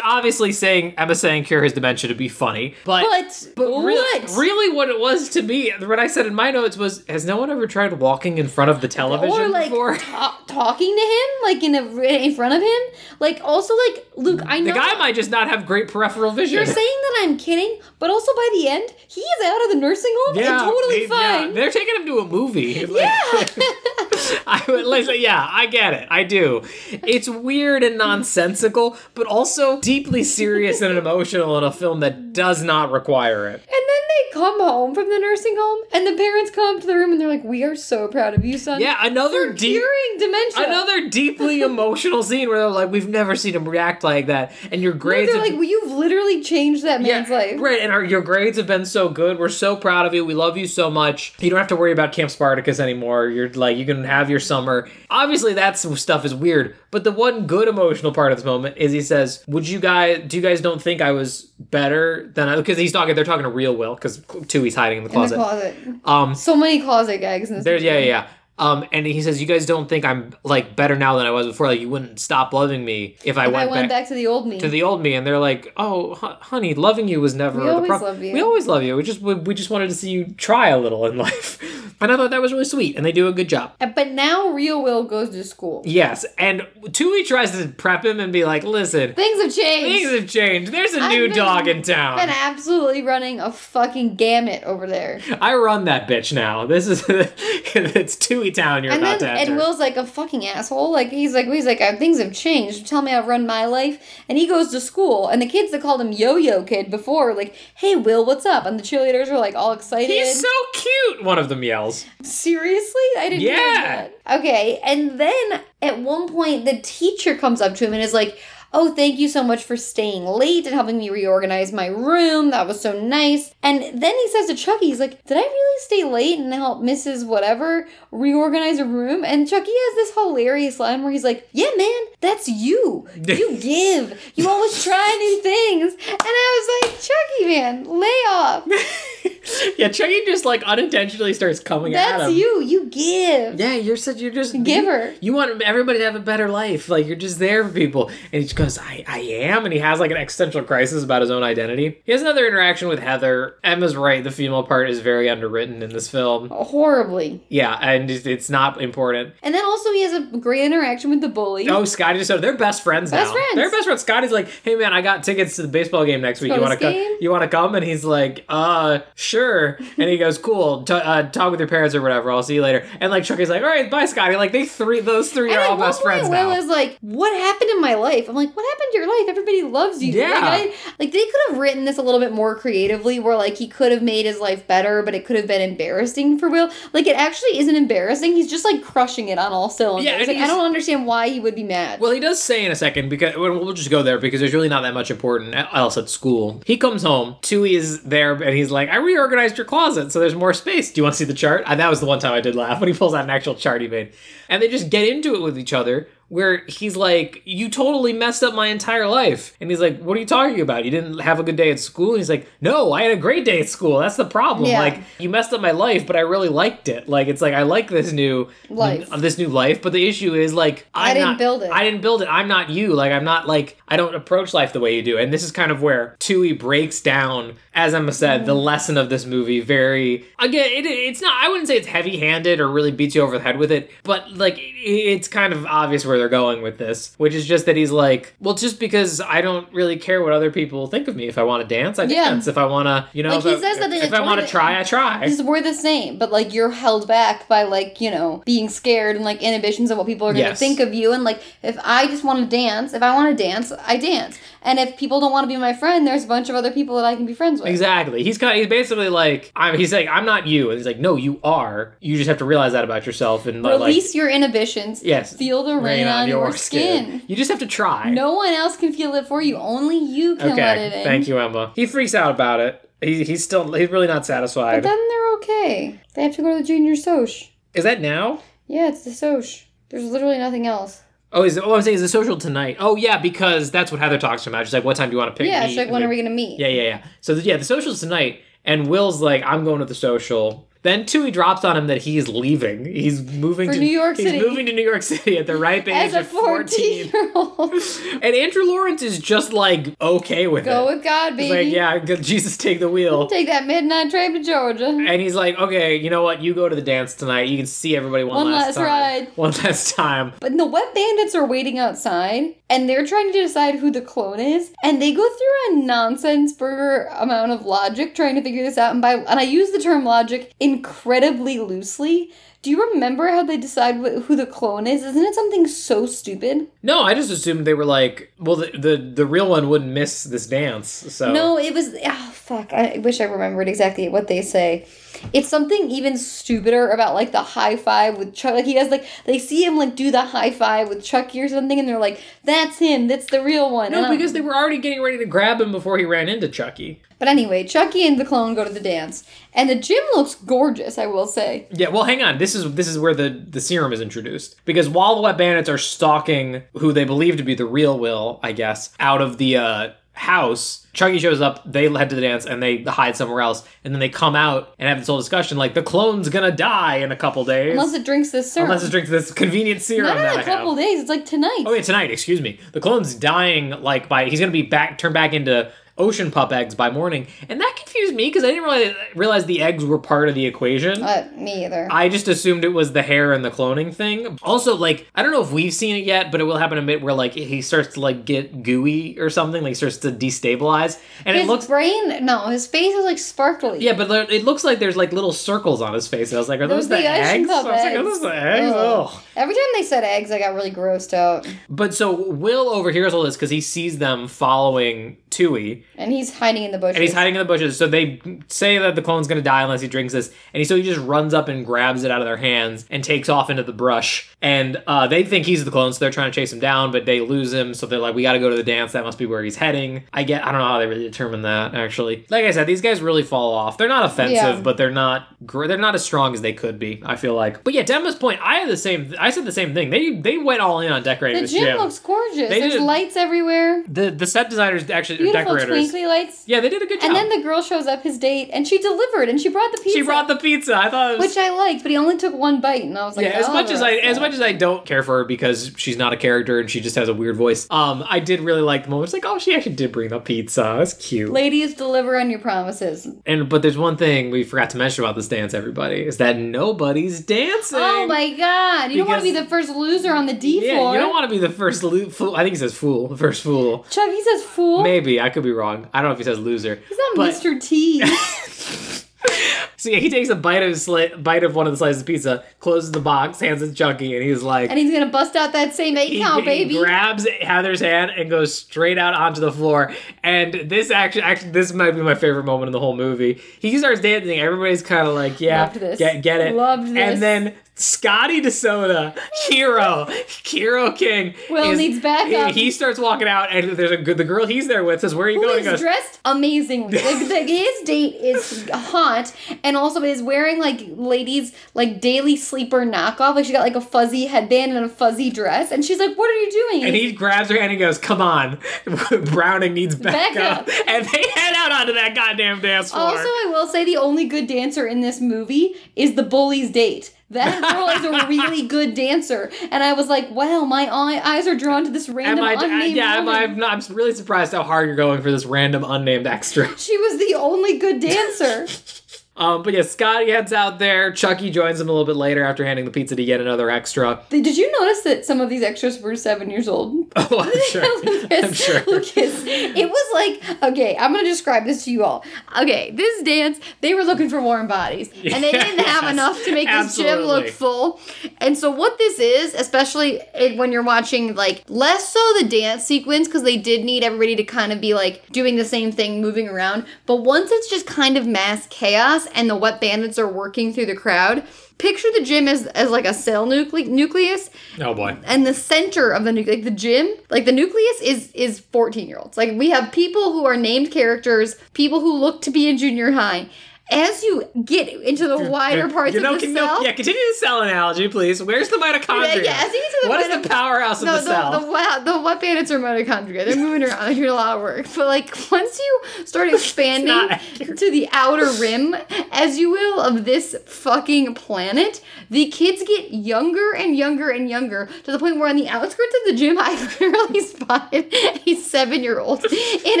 Obviously, saying Emma saying cure his dementia to be funny, but But, but what? really, what it was to me, what I said in my notes was, "Has no one ever tried walking in front of the television or like before?" ta- talking to him, like in a in front of him, like also like Luke. I know The guy might just not have great peripheral vision. You're saying that I'm kidding, but also by the end, he is out of the nursing home and totally they- yeah, fine. they're taking him to a movie. [LAUGHS] Like- Yeah. [LAUGHS] [LAUGHS] I would yeah, I get it. I do. It's weird and nonsensical, but also deeply serious and emotional in a film that does not require it. And then they come home from the nursing home, and the parents come up to the room and they're like, "We are so proud of you, son. Yeah, another deep curing dementia." Another deeply [LAUGHS] emotional scene where they're like, "We've never seen him react like that," and your No, grades. they're have- like, well, "You've literally changed that man's life." Right, and our, your grades have been so good. We're so proud of you. We love you so much. You don't have to worry about Camp Spartacus anymore. You're like, you can have your summer. Obviously, that stuff is weird, but the one good emotional part of this moment is he says, "Would you guys? Do you guys don't think I was better than I?" Because he's talking. They're talking to real Will because Tui's hiding in the In the closet. closet. Um, So many closet gags in this. there's yeah, yeah, yeah. Um, and he says, "You guys don't think I'm like better now than I was before? Like you wouldn't stop loving me if I If went, I went back." back to the old me. to the old me, and they're like, "Oh, hu- honey, loving you was never We the always problem. love you." We always love you. We just we, we just wanted to see you try a little in [LAUGHS] life." and I thought that was really sweet, and they do a good job. But now real Will goes to school. Yes, and Tui tries to prep him and be like, "Listen, Things have changed. things have changed. There's a I've new been- dog in town. been absolutely running a fucking gamut over there. I run that bitch now. This is [LAUGHS] it's Town. You're and about then to enter." and Will's like a fucking asshole. Like he's like he's like uh, things have changed. Tell me I've run my life. And he goes to school, and the kids that called him Yo-Yo Kid before, like, hey Will, what's up? And the cheerleaders are like all excited. He's so cute. One of them yells. Seriously, I didn't Yeah. know that. Okay, and then at one point the teacher comes up to him and is like. Oh, thank you so much for staying late and helping me reorganize my room. That was so nice. And then he says to Chucky, he's like, Did I really stay late and help Mrs. Whatever reorganize a room? And Chucky has this hilarious line where he's like, Yeah, man, that's you. You [LAUGHS] give. You always try new things. And I was like, Chucky, man, lay off. [LAUGHS] [LAUGHS] yeah, Chucky just like unintentionally starts coming at That's him. you. You give. Yeah, you're such you're just Giver. You, you want everybody to have a better life. Like you're just there for people. And he just goes, I, I am, and he has like an existential crisis about his own identity. He has another interaction with Heather. Emma's right, the female part is very underwritten in this film. Horribly. Yeah, and it's it's not important. And then also he has a great interaction with the bully. Oh, Scotty just so they're best friends Best now. friends. They're best friends. Scotty's like, hey man, I got tickets to the baseball game next week. go You want to come? You want to come? And he's like, uh, sure. and he goes, cool. T- uh, talk with your parents or whatever. I'll see you later. And like Chucky's like, all right, bye, Scotty. Like they three, those three and are all best friends Will now. is like, "What happened in my life?" I'm like, "What happened to your life? Everybody loves you." Yeah. Like, I, like they could have written this a little bit more creatively, where like he could have made his life better, but it could have been embarrassing for Will. Like it actually isn't embarrassing. He's just like crushing it on all cylinders. Yeah, like, I don't understand why he would be mad. Well, he does say in a second because well, we'll just go there because there's really not that much important else at school. He comes home, Tui is there, and he's like, "I reorganized your closet, so there's more space. Do you want to see the chart?" That was the one time I did laugh when he pulls out an actual chart he made, and they just get into it with each other. Where he's like, "You totally messed up my entire life," and he's like, "What are you talking about? You didn't have a good day at school?" And he's like, "No, I had a great day at school. That's the problem. Yeah. Like, you messed up my life, but I really liked it. Like, it's like I like this new Life. this new life. But the issue is like I'm I didn't not- build it. I didn't build it. I'm not you. Like I'm not like I don't approach life the way you do. And this is kind of where Tui breaks down, as Emma said, the mm. lesson of this movie. Very again, it, it's not. I wouldn't say it's heavy handed or really beats you over the head with it, but like it, it's kind of obvious where they're going with this, which is just that he's like, well, just because I don't really care what other people think of me. If I want to dance, I Yeah. dance. If I want to, you know, Like, if, he I, says something if like, I want to try, I try. Because we're the same, but like you're held back by like, you know, being scared and like inhibitions of what people are going to Yes. think of you. And like, if I just want to dance, if I want to dance, I dance. And if people don't want to be my friend, there's a bunch of other people that I can be friends with. Exactly. He's kind. Of, He's basically like, I'm. He's like, I'm not you, and he's like, no, you are. You just have to realize that about yourself and like, Release your inhibitions. yes, Feel the rain, on, your, skin. You just have to try. No one else can feel it for you. Only you can let it Okay. in. Thank you, Emma. He freaks out about it. He, he's still. He's really not satisfied. But then they're okay. They have to go to the junior soch. Is that now? Yeah, it's the soch. There's literally nothing else. Oh, is oh, I'm saying is the social tonight? Oh, yeah, because that's what Heather talks to him about. She's like, "What time do you want to pick?" yeah, meet?" she's like, when are we gonna meet? Yeah, yeah, yeah. So the, yeah, the social's tonight, and Will's like, "I'm going to the social." Then Tui drops on him that he's leaving. He's moving For to New York he's City. moving to New York City at the ripe age As a of 14. 14 year old. [LAUGHS] And Andrew Lawrence is just like okay with it. Go with God, He's baby. like, yeah, Jesus, take the wheel. Take that midnight train to Georgia. And he's like, okay, you know what? You go to the dance tonight. You can see everybody one, One last, time. ride. [LAUGHS] One last time. But the wet bandits are waiting outside and they're trying to decide who the clone is. And they go through a nonsense burger amount of logic trying to figure this out. And by and I use the term logic incredibly loosely. Do you remember how they decide wh- who the clone is? Isn't it something so stupid? No, I just assumed they were like, well, the the, the real one wouldn't miss this dance. So No, it was. Oh, fuck. I wish I remembered exactly what they say. It's something even stupider about like the high five with Chuck. Like he has like they see him like do the high five with Chucky or something, and they're like, "That's him. That's the real one." No, because they were already getting ready to grab him before he ran into Chucky. But anyway, Chucky and the clone go to the dance, and the gym looks gorgeous. I will say. Yeah, well, hang on. This is this is where the the serum is introduced because while the wet bandits are stalking who they believe to be the real Will, I guess, out of the uh, house, Chucky shows up. They head to the dance and they hide somewhere else, and then they come out and have this whole discussion like the clone's gonna die in a couple days Unless it drinks this syrup. unless it drinks this convenient serum Not that in a couple days. It's like tonight. Oh yeah, tonight. Excuse me. The clone's dying like by he's gonna be back turned back into ocean pup eggs by morning, and that confused me because I didn't realize, realize the eggs were part of the equation. Uh, me either. I just assumed it was the hair and the cloning thing. Also, like, I don't know if we've seen it yet, but it will happen a bit where like he starts to like get gooey or something, like starts to destabilize, and his it looks. brain. No, his face is like sparkly. Yeah, but there- it looks like there's like little circles on his face. I was like, are those, Those the, the eggs? I was like, are those the eggs? Ugh. Oh. Every time they said eggs, I got really grossed out. But so Will overhears all this because he sees them following Tui, And he's hiding in the bushes. and he's hiding in the bushes. So they say that the clone's gonna die unless he drinks this, and he so he just runs up and grabs it out of their hands and takes off into the brush. And uh, they think he's the clone, so they're trying to chase him down, but they lose him. So they're like, "We got to go to the dance. That must be where he's heading." I get. I don't know how they really determine that. Actually, like I said, these guys really fall off. They're not offensive, Yeah. but they're not. Gr- they're not as strong as they could be. I feel like. But yeah, to Emma's point, I had the same. I said the same thing. They they went all in on decorating the this gym gym. looks gorgeous. They There's did- lights everywhere. the the set designers actually Beautiful decorators. twinkly lights. Yeah, they did a good job. And then the girl shows up his date, and she delivered, and she brought the pizza. she brought the pizza. I thought it was which I liked, but he only took one bite, and I was like, yeah, as oh, much as I as much as I don't care for her because she's not a character and she just has a weird voice. Um, I did really like the moment. It's like, oh, she actually did bring the pizza. That's cute. Ladies, deliver on your promises. And but there's one thing we forgot to mention about this dance, everybody, is that nobody's dancing. Oh my god! You don't want to be the first loser on the D Yeah, floor. you don't want to be the first lo- fool. I think he says fool, the [LAUGHS] first fool. Chuck, he says fool. Maybe I could be wrong. I don't know if he says loser. He's not but- Mr. T. [LAUGHS] [LAUGHS] So yeah, he takes a bite of his sli- bite of one of the slices of pizza, closes the box, hands it to Chucky, and he's like, and he's gonna bust out that same eight he, count, he baby. grabs Heather's hand and goes straight out onto the floor. And this actually, actually, this might be my favorite moment in the whole movie. He starts dancing. Everybody's kind of like, "Yeah, get get it." Loved this. And then Scotty DeSoto, hero, hero king, Will is- needs backup. He, he starts walking out, and there's a good the girl he's there with says, "Where are you Who going?" is He goes, dressed amazingly. Like, the, his date is hot, and also is wearing like ladies like daily sleeper knockoff. Like she got like a fuzzy headband and a fuzzy dress, and she's like, "What are you doing?" And he grabs her hand and goes, "Come on, [LAUGHS] Browning needs backup." Backup. And they head out onto that goddamn dance floor. Also, I will say the only good dancer in this movie is the bully's date. That [LAUGHS] girl is a really good dancer, and I was like, "Wow, my eyes are drawn to this random I, uh, unnamed yeah, woman." I'm, not, I'm really surprised how hard you're going for this random unnamed extra. She was the only good dancer. [LAUGHS] Um, but yeah, Scotty heads out there. Chucky joins him a little bit later after handing the pizza to yet another extra. [LAUGHS] Did you notice that some of these extras were seven years old? [LAUGHS] Oh, I'm [LAUGHS] sure. Lucas, I'm sure. Lucas, it was like okay. I'm gonna describe this to you all. Okay, this dance they were looking for warm bodies, and they didn't have enough to make this gym look full. And so what this is, especially when you're watching like less so the dance sequence because they did need everybody to kind of be like doing the same thing, moving around. But once it's just kind of mass chaos and the wet bandits are working through the crowd. Picture the gym as, as like a cell nucle- nucleus Oh boy. and the center of the like the gym like the nucleus is is 14 year olds like we have people who are named characters people who look to be in junior high as you get into the wider parts you know, of the can- no, cell yeah, continue the cell analogy, please. Where's the mitochondria? Yeah, as you get to the what is the powerhouse of no, the cell? the, the, the wet bandits are mitochondria. They're moving [LAUGHS] around. They're doing a lot of work. But like once you start expanding to the outer rim, as you will, of this fucking planet, the kids get younger and younger and younger to the point where on the outskirts of the gym, [LAUGHS] I literally spotted a seven-year-old in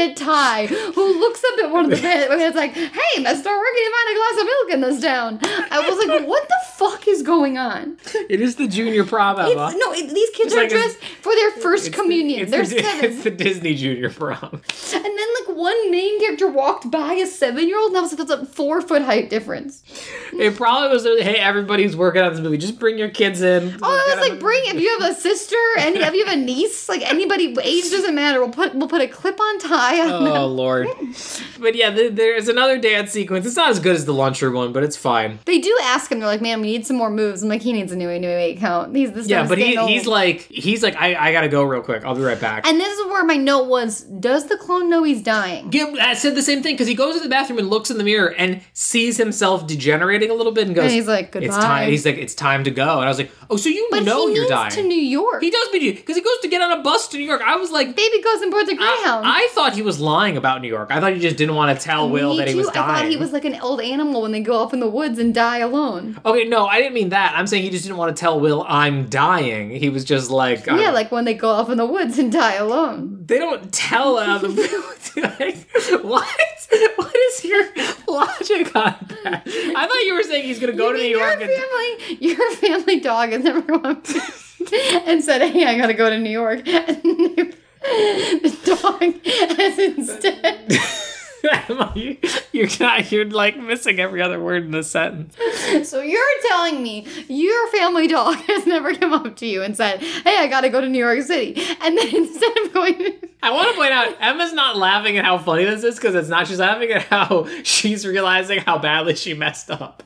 a tie who looks up at one of the [LAUGHS] bandits and it's like, "Hey, Mister, we're gonna find a glass of milk in this town." I was like, [LAUGHS] "What the fuck is going on?" it is the junior prom, Emma. It's, no, it, these kids It's are like a- dressed for their first the- communion. it's They're the, seven. [LAUGHS] It's the Disney junior prom. And then, like, one main character walked by a seven year old, and I was like, that's a four foot height difference. It probably was, a, hey, everybody's working on this movie. Just bring your kids in. Oh, I was like, bring if you have a sister, and if you have a niece, like anybody, age doesn't matter. We'll put we'll put a clip on tie on oh, them. Oh lord. But yeah, th- there's another dance sequence. It's not as good as the launcher one, but it's fine. They do ask him. They're like, "Man, we need some more moves." I'm like, "He needs a new new eight count." He's this. Yeah, but he, he's like he's like I, I gotta go real quick. I'll be right back. And this is where my note was: Does the clone know he's dying? Gib I said the same thing because he goes to the bathroom and looks in the mirror and sees himself degenerating a little bit and goes, And he's like, "It's "Goodbye." time." He's like, "It's time to go." And I was like, "Oh, so you But know you're dying?" to New York. he does because he goes to get on a bus to New York. I was like, Baby goes and boards a I, greyhound. I thought he was lying about New York. I thought he just didn't want to tell Will Me that he too. was I dying. thought he was like an old animal when they go off in the woods and die alone. Okay, no, I didn't mean that. I'm saying he just didn't want to tell Will I'm dying. He was just like, Yeah, like when they go off in the woods and die alone. they don't tell other people. [LAUGHS] [LAUGHS] like, what? What is your logic on that? I thought you were saying he's gonna go to New your York and. family, your family dog has never come up to you and said, "Hey, I gotta go to New York." [LAUGHS] And the dog has instead. Emma, [LAUGHS] you, you're not. You're like missing every other word in the sentence. [LAUGHS] So you're telling me your family dog [LAUGHS] has never come up to you and said, "Hey, I gotta go to New York City," and then instead of going. I want to point out Emma's not laughing at how funny this is because it's not. She's laughing at how she's realizing how badly she messed up.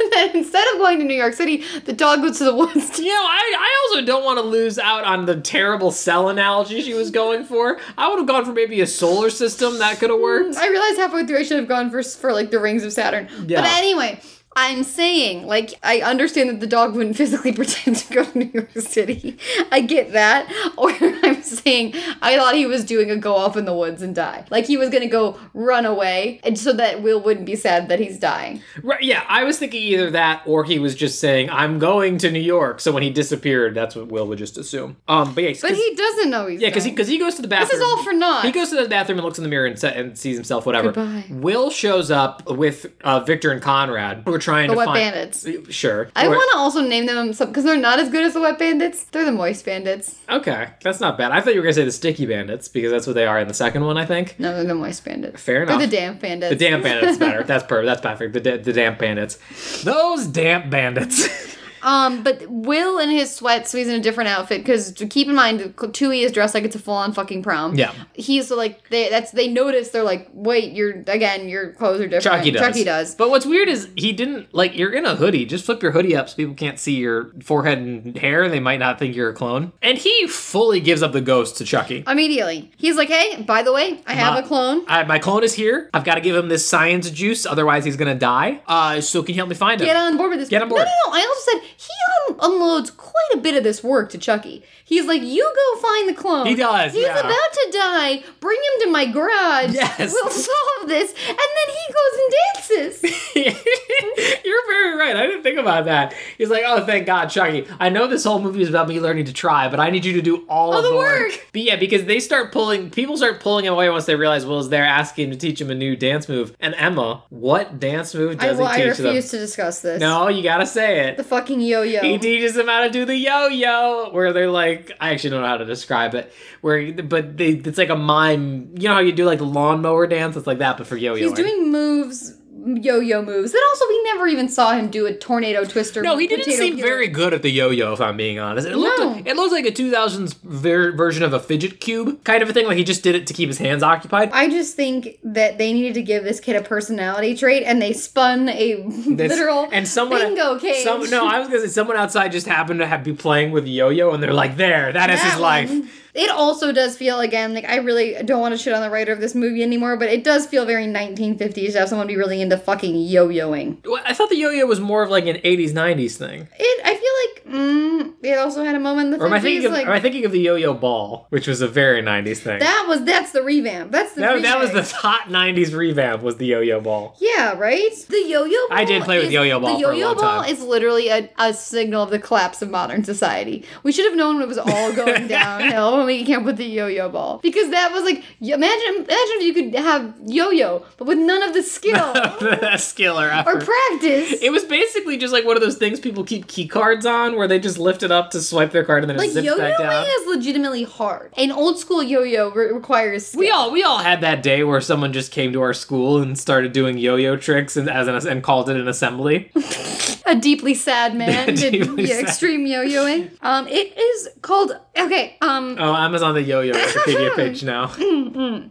And then instead of going to New York City, the dog goes to the woods. You know, I, I also don't want to lose out on the terrible cell analogy she was going for. I would have gone for maybe a solar system that could have worked. I realized halfway through I should have gone for for like the rings of Saturn. Yeah. But anyway, I'm saying like I understand that the dog wouldn't physically [LAUGHS] pretend to go to New York City. I get that. [LAUGHS] Or I'm saying I thought he was doing a go off in the woods and die. Like he was gonna go run away, and so that Will wouldn't be sad that he's dying. Right, yeah, I was thinking either that or he was just saying, I'm going to New York. So when he disappeared, that's what Will would just assume. Um, but yeah, But he doesn't know he's Yeah, because he because he goes to the bathroom. This is all for naught. He goes to the bathroom and looks in the mirror and, se- and sees himself. Whatever. Goodbye. Will shows up with uh, Victor and Conrad. We're trying The to Wet find Bandits. Sure. I want to also name them some because they're not as good as the Wet Bandits. They're the Moist Bandits. Okay, that's not bad. I thought you were gonna say the Sticky Bandits because that's what they are in the second one. I think. No, they're the Moist Bandits. Fair They're enough. the Damp Bandits. The damp bandits [LAUGHS] better. That's perfect. That's perfect. The, da- the damp bandits. Those damp bandits. [LAUGHS] Um, but Will in his sweats, so he's in a different outfit because keep in mind, Tui is dressed like it's a full on fucking prom. Yeah. he's like they that's they notice they're like, wait, you're again, your clothes are different. Chucky does. Chucky does. But what's weird is he didn't like you're in a hoodie. Just flip your hoodie up so people can't see your forehead and hair. They might not think you're a clone. And he fully gives up the ghost to Chucky. Immediately, he's like, hey, by the way, I have a clone. I, my clone is here. I've got to give him this science juice, otherwise he's gonna die. Uh, so can you help me find him? Get on board with this. Get on board. No, no, no. I also said he un- unloads quite a bit of this work to Chucky. He's like, "You go find the clone." He does, He's yeah. about to die. Bring him to my garage. Yes. We'll solve this. And then he goes and dances. [LAUGHS] You're very right. I didn't think about that. He's like, oh, thank God, Chucky. I know this whole movie is about me learning to try, but I need you to do all, of the the work. But yeah, because they start pulling, people start pulling him away once they realize Will's there asking him to teach him a new dance move. And Emma, what dance move I, does well, he teach them? I refuse them? to discuss this. No, you gotta say it. The fucking yo-yo. He teaches them how to do the yo-yo, where they're like, I actually don't know how to describe it. Where, but they, it's like a mime. You know how you do like the lawnmower dance? It's like that, but for yo-yo. He's doing moves, yo-yo moves. That also we never even saw him do a tornado twister. No, he didn't seem peel. very good at the yo-yo. If I'm being honest, it looked No. like, it looks like a 2000s ver- version of a fidget cube kind of a thing. Like he just did it to keep his hands occupied. I just think that they needed to give this kid a personality trait, and they spun a [LAUGHS] This- literal and someone bingo cage. Some, no, I was gonna say someone outside just happened to have, be playing with yo-yo, and they're like, "There, that is That his life." It also does feel again like I really don't want to shit on the writer of this movie anymore, but it does feel very 1950s to have someone be really into fucking yo-yoing. Well, I thought the yo-yo was more of like an 80s, 90s thing. It I feel like mm, it also had a moment in the Or am I thinking of? like am I thinking of the yo-yo ball, which was a very 90s thing? that was that's the revamp. That's the that, that was the hot 90s revamp. Was the yo-yo ball? Yeah, right? The yo-yo ball I did play with yo-yo ball The for a yo-yo ball time. is literally a, a signal of the collapse of modern society. We should have known when it was all going [LAUGHS] downhill when we came up with the yo-yo ball. Because that was like imagine imagine if you could have yo-yo, but with none of the skill [LAUGHS] skill or or practice. It was basically just like one of those things people keep key cards on, where they just lift it up to swipe their card and then like it zips back down. yo-yoing is legitimately hard. An old school yo-yo re- requires skill. We all we all had that day where someone just came to our school and started doing yo-yo tricks and as an, and called it an assembly. [LAUGHS] a deeply sad man [LAUGHS] did yeah, extreme yo-yoing. Um, it is called okay. Um, Oh, Oh, Amazon the yo-yo Wikipedia page now. [LAUGHS]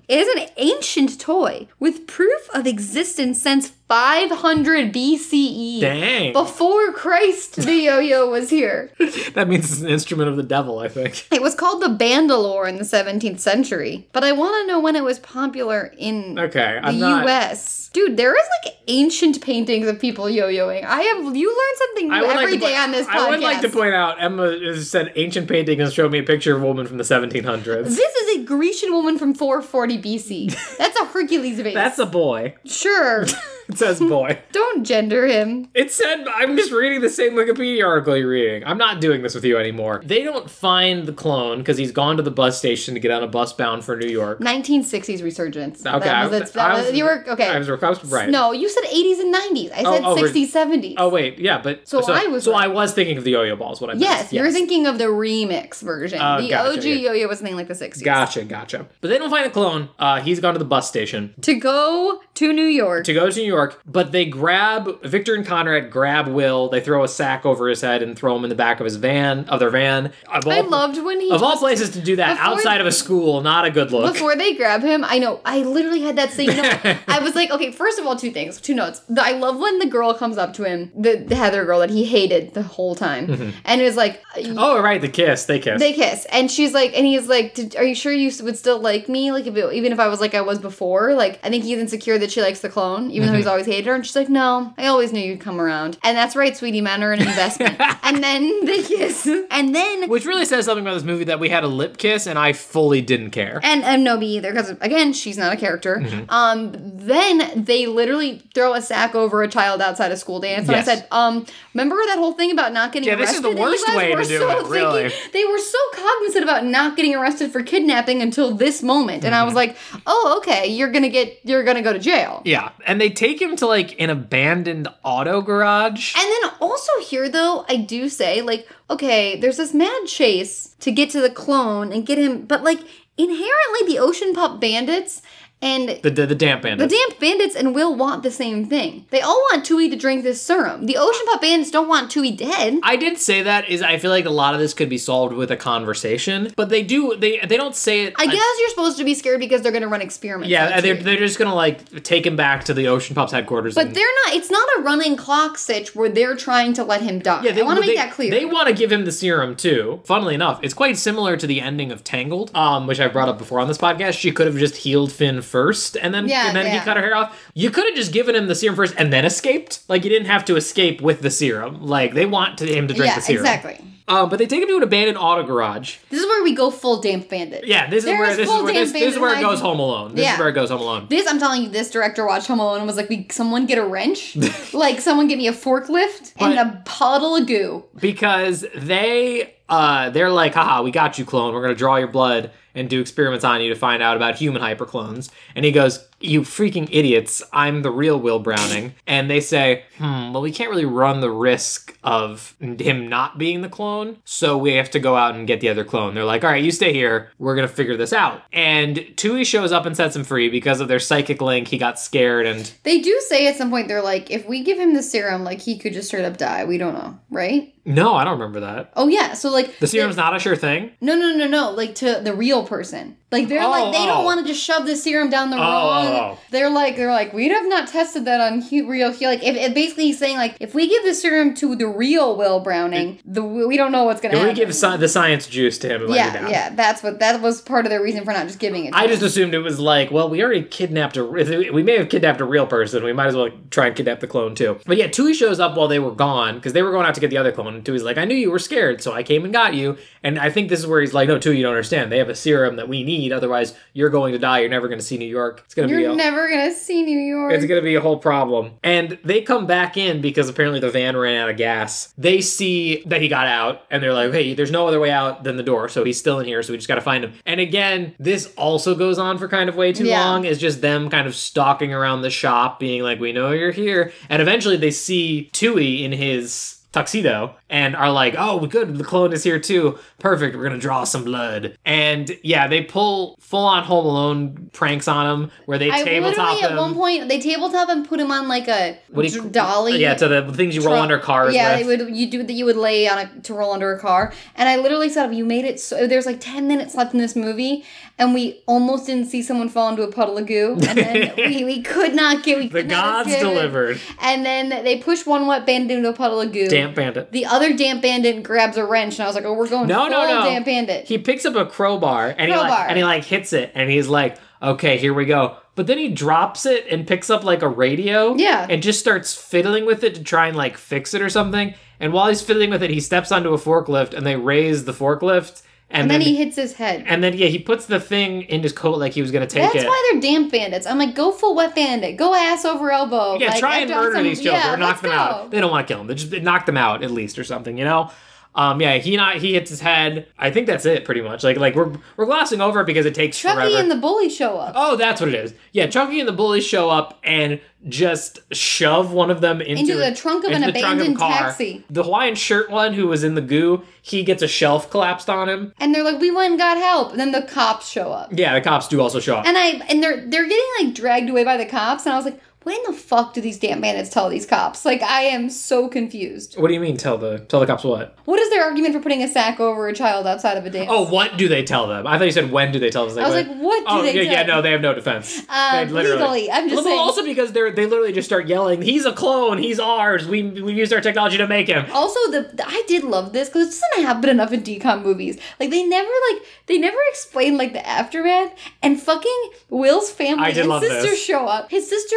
It is an ancient toy with proof of existence since 500 BCE. Dang, Before Christ, the yo-yo was here. [LAUGHS] that means it's an instrument of the devil. I think. [LAUGHS] It was called the bandolore in the 17th century, but I want to know when it was popular in Okay, the I'm not. U.S. Dude, there is like ancient paintings of people yo-yoing. I have you learn something new every like day point- on this podcast. I would like to point out Emma has said ancient painting and showed me a picture of a woman from the 1700s. this is a Grecian woman from 440 BC. [LAUGHS] That's a Hercules vase. That's a boy. sure. It says boy. [LAUGHS] Don't gender him. It said, I'm just reading the same Wikipedia article you're reading. I'm not doing this with you anymore. They don't find the clone because he's gone to the bus station to get on a bus bound for New York. 1960s resurgence. Okay, That I was, that was- was- you were okay. I was, I was right. No, you said 80s and 90s. I said oh, we're- 60s, 70s. Oh wait, yeah, but So I was so right. I was thinking of the yo-yo balls. What I yes, missed. you're thinking of the remix version. Oh, the gotcha, OG yeah. yo-yo was something like the 60s. Gotcha, gotcha. But they don't find the clone. Uh, he's gone to the bus station To go to New York. to go to New York, but they grab Victor and Conrad grab Will. They throw a sack over his head and throw him in the back of his van, of their van. Of all, I loved when he of all places to do that outside of a school. Not a good look. Before they grab him, I know, I literally had that same note. [LAUGHS] I was like, okay, first of all, two things, two notes. The- I love when the girl comes up to him, the, the Heather girl that he hated the whole time, Mm-hmm. and is like, oh right, the kiss. They kiss. They kiss, and she's like, and he's like, "Did- "Are you sure you would still like me? Like, if it, even if I was like I was before, like, I think he's insecure that she likes the clone, even though he's always hated her." And she's like, "No, I always knew you'd come around." And that's right, sweetie, men are an investment. [LAUGHS] and then they kiss, and then Which really says something about this movie that we had a lip kiss and I fully didn't care. and and Nobi either because again she's not a character. Mm-hmm. Um, then they literally throw a sack over a child outside a school dance, and Yes. I said, um, remember that whole thing about not getting Yeah, this arrested? is the worst way to do so it, really. thinking- They were so cognizant about not getting arrested for kidnapping until this moment, and I Mm-hmm. was like, oh, okay, you're gonna get, you're gonna go to jail. Yeah, and they take him to like an abandoned auto garage. And then also here though, I do say like, okay, there's this mad chase to get to the clone and get him, but like inherently the Ocean Pup Bandits and The the, the damp bandits. the. Damp Bandits and Will want the same thing. They all want Tui to drink this serum. The Ocean Pup Bandits don't want Tui dead. I did say that is I feel like a lot of this could be solved with a conversation, but they do they they don't say it. I guess you're supposed to be scared because they're gonna run experiments. yeah, they're they're just gonna like take him back to the Ocean Pups headquarters. But and, they're not. It's not a running clock sitch where they're trying to let him die. yeah, they I want to they- make that clear. They want to give him the serum too. Funnily enough, it's quite similar to the ending of Tangled, um, which I brought up before on this podcast. She could have just healed Flynn first, and then Yeah, and then he cut her hair off. You could have just given him the serum first and then escaped. Like you didn't have to escape with the serum. Like they want to, him to drink yeah, the serum. exactly. Um, but they take him to an abandoned auto garage. This is where we go full damp bandit. Yeah, this is There where is this is where this, this is where it goes. Home Alone. This Yeah. is where it goes Home Alone. This, I'm telling you, this director watched Home Alone and was like, "We someone get a wrench, [LAUGHS] like someone get me a forklift and a puddle of goo." because they uh they're like haha we got you clone we're gonna draw your blood and do experiments on you to find out about human hyperclones. And he goes you freaking idiots i'm the real will browning. And they say hmm well we can't really run the risk of him not being the clone so we have to go out and get the other clone. They're like all right you stay here. We're gonna figure this out. And tui shows up and sets him free because of their psychic link. He got scared and They do say at some point they're like, "If we give him the serum, like he could just straight up die. We don't know, right?" no i don't remember that. Oh yeah, so like the serum's not a sure thing? No, no, no, no. Like to the real person. Like they're Oh, like they oh. oh. don't want to just shove the serum down the oh, wrong. oh, oh. They're like they're like we have not tested that on real. hu-" Like if, if basically he's saying like if we give the serum to the real Will Browning, the we don't know what's gonna If we give sci- the science juice to him and let him yeah, yeah. That's what that was part of their reason for not just giving it. To I him. just assumed it was like, well, we already kidnapped a. We may have kidnapped a real person. We might as well try and kidnap the clone too. But yeah, Tui shows up while they were gone because they were going out to get the other clone. And Tui's like, I knew you were scared, so I came and got you. And I think this is where he's like, No, Tui, you don't understand. They have a serum that we need. Otherwise, you're going to die. You're never going to see New York. It's going to be You're never gonna see New York. it's going to be a whole problem. And they come back in because apparently the van ran out of gas. They see that he got out and they're like, hey, there's no other way out than the door. So he's still in here. So we just got to find him. And again, this also goes on for kind of way too Yeah. long. It's just them kind of stalking around the shop, being like, we know you're here. And eventually they see Tui in his tuxedo and are like, oh, good, the clone is here too. Perfect, we're gonna draw some blood. And yeah, they pull full on Home Alone pranks on him where they I tabletop literally at him. one point they tabletop and put him on like a What do you- dolly. Yeah, to the things you roll under cars Yeah, with. they would you do that you would lay on a to roll under a car. And I literally said you made it so there's like ten minutes left in this movie and we almost didn't see someone fall into a puddle of goo. And then [LAUGHS] we, we could not get we the gods it. delivered. And then they push one wet bandit into a puddle of goo. Damp bandit. The other damp bandit grabs a wrench and I was like, Oh, we're going No, no, no. damp bandit. He picks up a crowbar and he like Crowbar. and he like hits it and he's like, okay, here we go. But then he drops it and picks up like a radio. Yeah. And just starts fiddling with it to try and like fix it or something. And while he's fiddling with it, he steps onto a forklift and they raise the forklift. And, and then he hits his head. and then yeah, he puts the thing in his coat like he was gonna take That's it. That's why they're damp bandits. I'm like, go full wet bandit. Go ass over elbow. Yeah, Like, try and murder some- these children yeah, or knock them go. out. They don't want to kill them. They just knock them out at least or something, you know. Um, yeah, he not he hits his head. I think that's it, pretty much. Like like we're we're glossing over it because it takes Chucky forever. and the bully show up. oh, that's what it is. Yeah, Chucky and the bully show up and just shove one of them into, Into the trunk of an into the trunk of a abandoned car. taxi. The Hawaiian shirt one who was in the goo, he gets a shelf collapsed on him. And they're like, we went and got help. And then the cops show up. Yeah, the cops do also show up. And I and they're they're getting like dragged away by the cops. And I was like, what in the fuck do these damn bandits tell these cops? Like, I am so confused. what do you mean? Tell the tell the cops what? What is their argument for putting a sack over a child outside of a dance? Oh, what do they tell them? I thought you said when do they tell them? I was like, what do oh, they yeah, yeah, no, they have no defense. Uh, [LAUGHS] They literally- legally, I'm just saying. Also because they're they literally just start yelling, "He's a clone. He's ours. We we used our technology to make him." Also, the, the- I did love this because it doesn't happen enough in DCOM movies. Like they never like they never explain like the aftermath. And fucking Will's family I did and love sister this. show up. His sister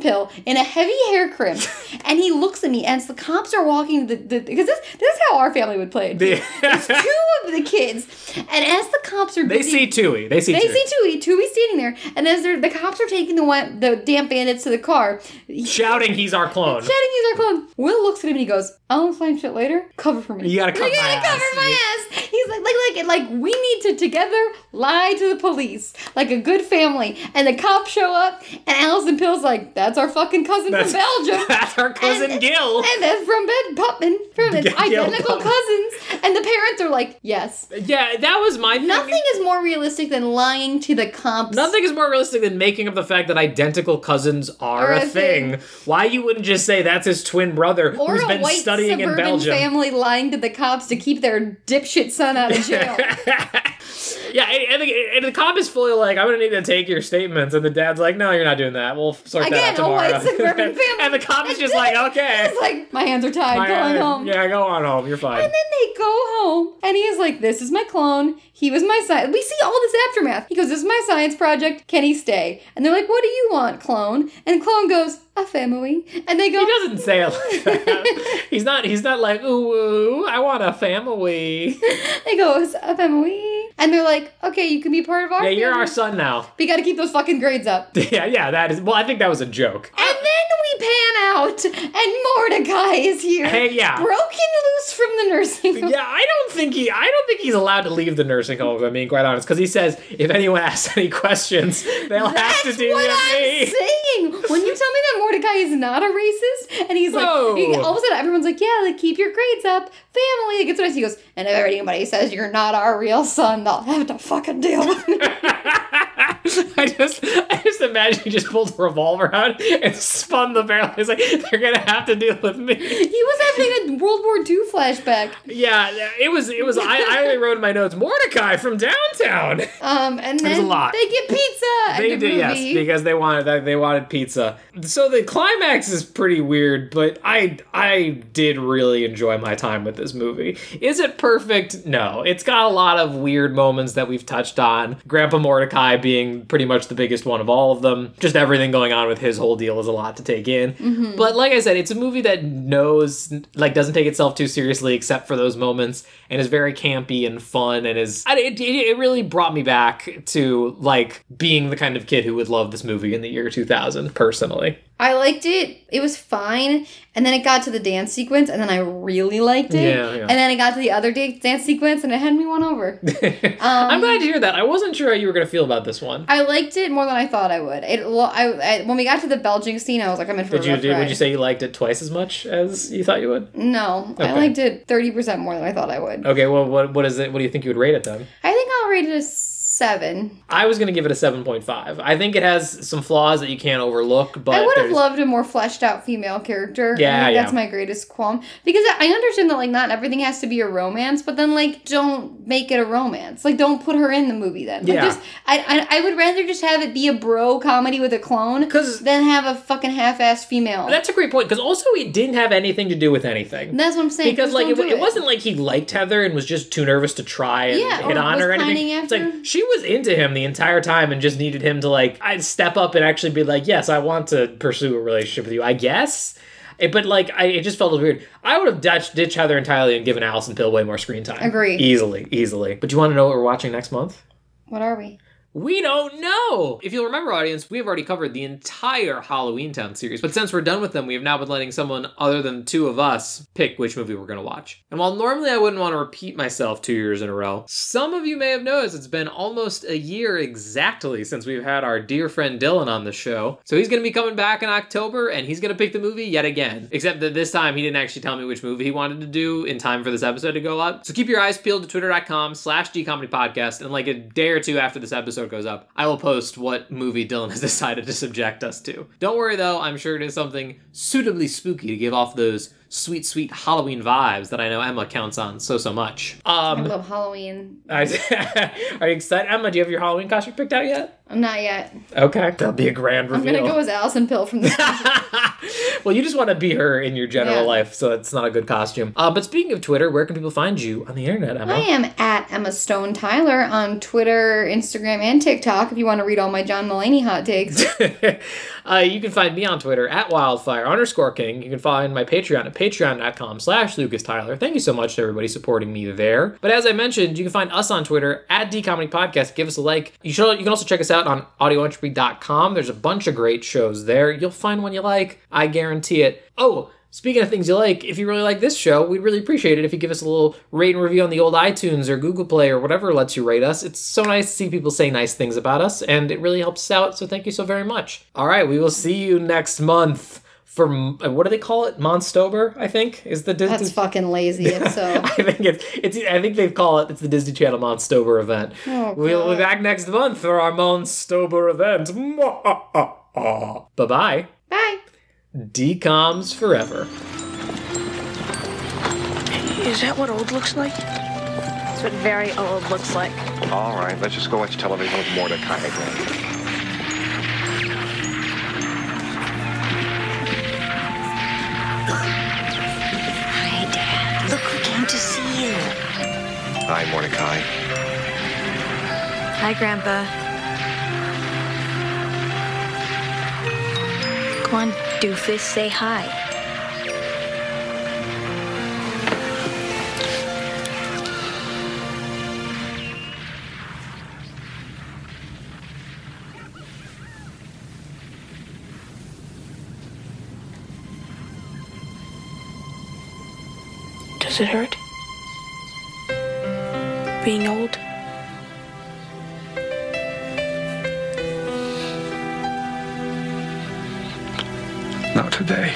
Pill in a heavy hair crimp, [LAUGHS] and he looks at me as the cops are walking the because this this is how our family would play There's [LAUGHS] two of the kids, and as the cops are they busy- see Tui. They see they Tui. see Tui. Tui's standing there, and as they're, the cops are taking the wet, the damp bandits to the car, shouting, "He's our clone." [LAUGHS] Shouting he's our clone. Will looks at him and he goes, I'll explain shit later. Cover for me. You gotta cover You gotta my cover ass. my ass. He's like, like, like, like, we need to together lie to the police like a good family. And the cops show up, and Alison Pill's like, that's our fucking cousin That's, from Belgium. [LAUGHS] that's our cousin And- Gil. And that's from Ben Putman, from [LAUGHS] his identical cousins. And the parents are like, yes. Yeah, that was my thing. Nothing is more realistic than lying to the cops. Nothing is more realistic than making up the fact that identical cousins are Are a a thing. Why you wouldn't just say that's his twin brother Or who's been studying in Belgium? family lying to the cops to keep their dipshit son out of [LAUGHS] jail. Yeah, and, and, the, and the cop is fully like, I'm gonna need to take your statements, and the dad's like, No, you're not doing that. We'll sort Again, that tomorrow. white suburban family. and the cop is just like, Okay, It's like my hands are tied, My- going home. Yeah, go on home. You're fine. And then they go home, and he is like, "This is my clone. He was my science." We see all this aftermath. He goes, "This is my science project. Can he stay?" And they're like, "What do you want, clone?" And clone goes, "A family." And they go, He doesn't say it like that. [LAUGHS] he's not. He's not like, ooh, ooh, I want a family. [LAUGHS] They goes, "A family." And they're like, "Okay, you can be part of our Yeah, you're our son now. But you got to keep those fucking grades up." [LAUGHS] Yeah, yeah. That is. Well, I think that was a joke. And then we pan out, and Mordecai is here, Hey, yeah. broken loose from the nursing home. Yeah, I don't think he. I don't think he's allowed to leave the nursing home. If I'm being quite honest, because he says if anyone asks any questions, they'll have to That's what with I'm me. saying. When you tell me that Mordecai is not a racist, and he's like, Whoa. he- all of a sudden everyone's like, yeah, like keep your grades up, family. Like, it's what he goes. And if anybody says you're not our real son, they'll have to fucking deal with. [LAUGHS] I just, I just imagine he just pulled a revolver out and spun the barrel. He's like, they're gonna have to deal with me. he was having a World War II flashback. Yeah, it was, it was. I, I only wrote in my notes Mordecai from downtown. Um, and There's then a lot. they get pizza. They the did, yes, because they wanted they wanted pizza. So the climax is pretty weird, but I I did really enjoy my time with this movie. Is it perfect? No, it's got a lot of weird moments that we've touched on. Grandpa Mordecai being pretty much the biggest one of all of them. Just everything going on with his whole deal is a lot to take in. Mm-hmm. But like I said, it's a movie that knows like doesn't take itself too seriously except for those moments, and is very campy and fun, and is it, it, it really brought me back to like being the kind of kid who would love this movie in the year 2000 personally. I liked it. It was fine. And then it got to the dance sequence, and then I really liked it. Yeah, yeah. And then it got to the other da- dance sequence, and it had me won over. [LAUGHS] I'm glad to hear that. I wasn't sure how you were going to feel about this one. I liked it more than I thought I would. It, I, I, when we got to the belching scene, I was like, I'm in for Did a you did, would you say you liked it twice as much as you thought you would? No, I liked it 30% more than I thought I would. Okay, well what what is it? What do you think you would rate it then? I think I'll rate it a 7. I was going to give it a 7.5. I think it has some flaws that you can't overlook, but I would have there's- loved a more fleshed out female character. Yeah, yeah. that's my greatest qualm. Because I understand that, like, not everything has to be a romance, but then, like, don't make it a romance. Like, don't put her in the movie then. Like, Yeah. just, I, I, I would rather just have it be a bro comedy with a clone 'Cause- than have a fucking half assed female. That's a great point because also it didn't have anything to do with anything. that's what I'm saying. because like it, do it wasn't like he liked Heather and was just too nervous to try and Yeah, hit or on her or anything. pining It's after. like she was into him the entire time and just needed him to like step up and actually be like, yes, I want to pursue a relationship with you. I guess. It, but like, I, it just felt weird. I would have ditched, ditched Heather entirely and given Alison Pill way more screen time. Agree. Easily, easily. But do you want to know what we're watching next month? What are we? We don't know. If you'll remember, audience, we have already covered the entire Halloweentown series, but since we're done with them, we have now been letting someone other than two of us pick which movie we're going to watch. And while normally I wouldn't want to repeat myself two years in a row, some of you may have noticed it's been almost a year exactly since we've had our dear friend Dylan on the show. So he's going to be coming back in October, and he's going to pick the movie yet again. Except that this time he didn't actually tell me which movie he wanted to do in time for this episode to go up. So keep your eyes peeled to twitter.com slash dcomedypodcast, and like a day or two after this episode goes up, I will post what movie Dylan has [LAUGHS] decided to subject us to. Don't worry though, I'm sure it is something suitably spooky to give off those sweet, sweet Halloween vibes that I know Emma counts on so, so much. Um, I love Halloween. [LAUGHS] I, are you excited? Emma, do you have your Halloween costume picked out yet? I'm not yet. Okay. That'll be a grand reveal. I'm reveal. gonna go as Alison Pill from this. [LAUGHS] well, you just want to be her in your general Yeah. life, so it's not a good costume. Uh, but speaking of Twitter, where can people find you on the internet, Emma? I am at Emma Stone Tyler on Twitter, Instagram, and TikTok. If you want to read all my John Mulaney hot takes. [LAUGHS] uh, you can find me on Twitter at wildfire underscore king. You can find my Patreon at patreon.com slash Lucas Tyler. Thank you so much to everybody supporting me there. But as I mentioned, you can find us on Twitter at DComedy Podcast. Give us a like. You should you can also check us out on audioentropy.com. There's a bunch of great shows there. You'll find one you like. I guarantee it. Oh, Speaking of things you like, if you really like this show, we'd really appreciate it if you give us a little rate and review on the old iTunes or Google Play or whatever lets you rate us. It's so nice to see people say nice things about us, and it really helps us out, so thank you so very much. All right, we will see you next month for, uh, what do they call it? Monstober, I think, is the Disney. That's fucking lazy. If so. [LAUGHS] I think it's, it's I think they call it it's the Disney Channel Monstober event. Oh, we'll be back next month for our Monstober event. [LAUGHS] Bye bye. Bye. DCOMs forever. Is that what old looks like? That's what very old looks like. All right, let's just go watch television with Mordecai again. Hi, Dad. Look who came to see you. Hi, Mordecai. Hi, Grandpa. Come on, doofus, say hi. Does it hurt? Being old? Not today.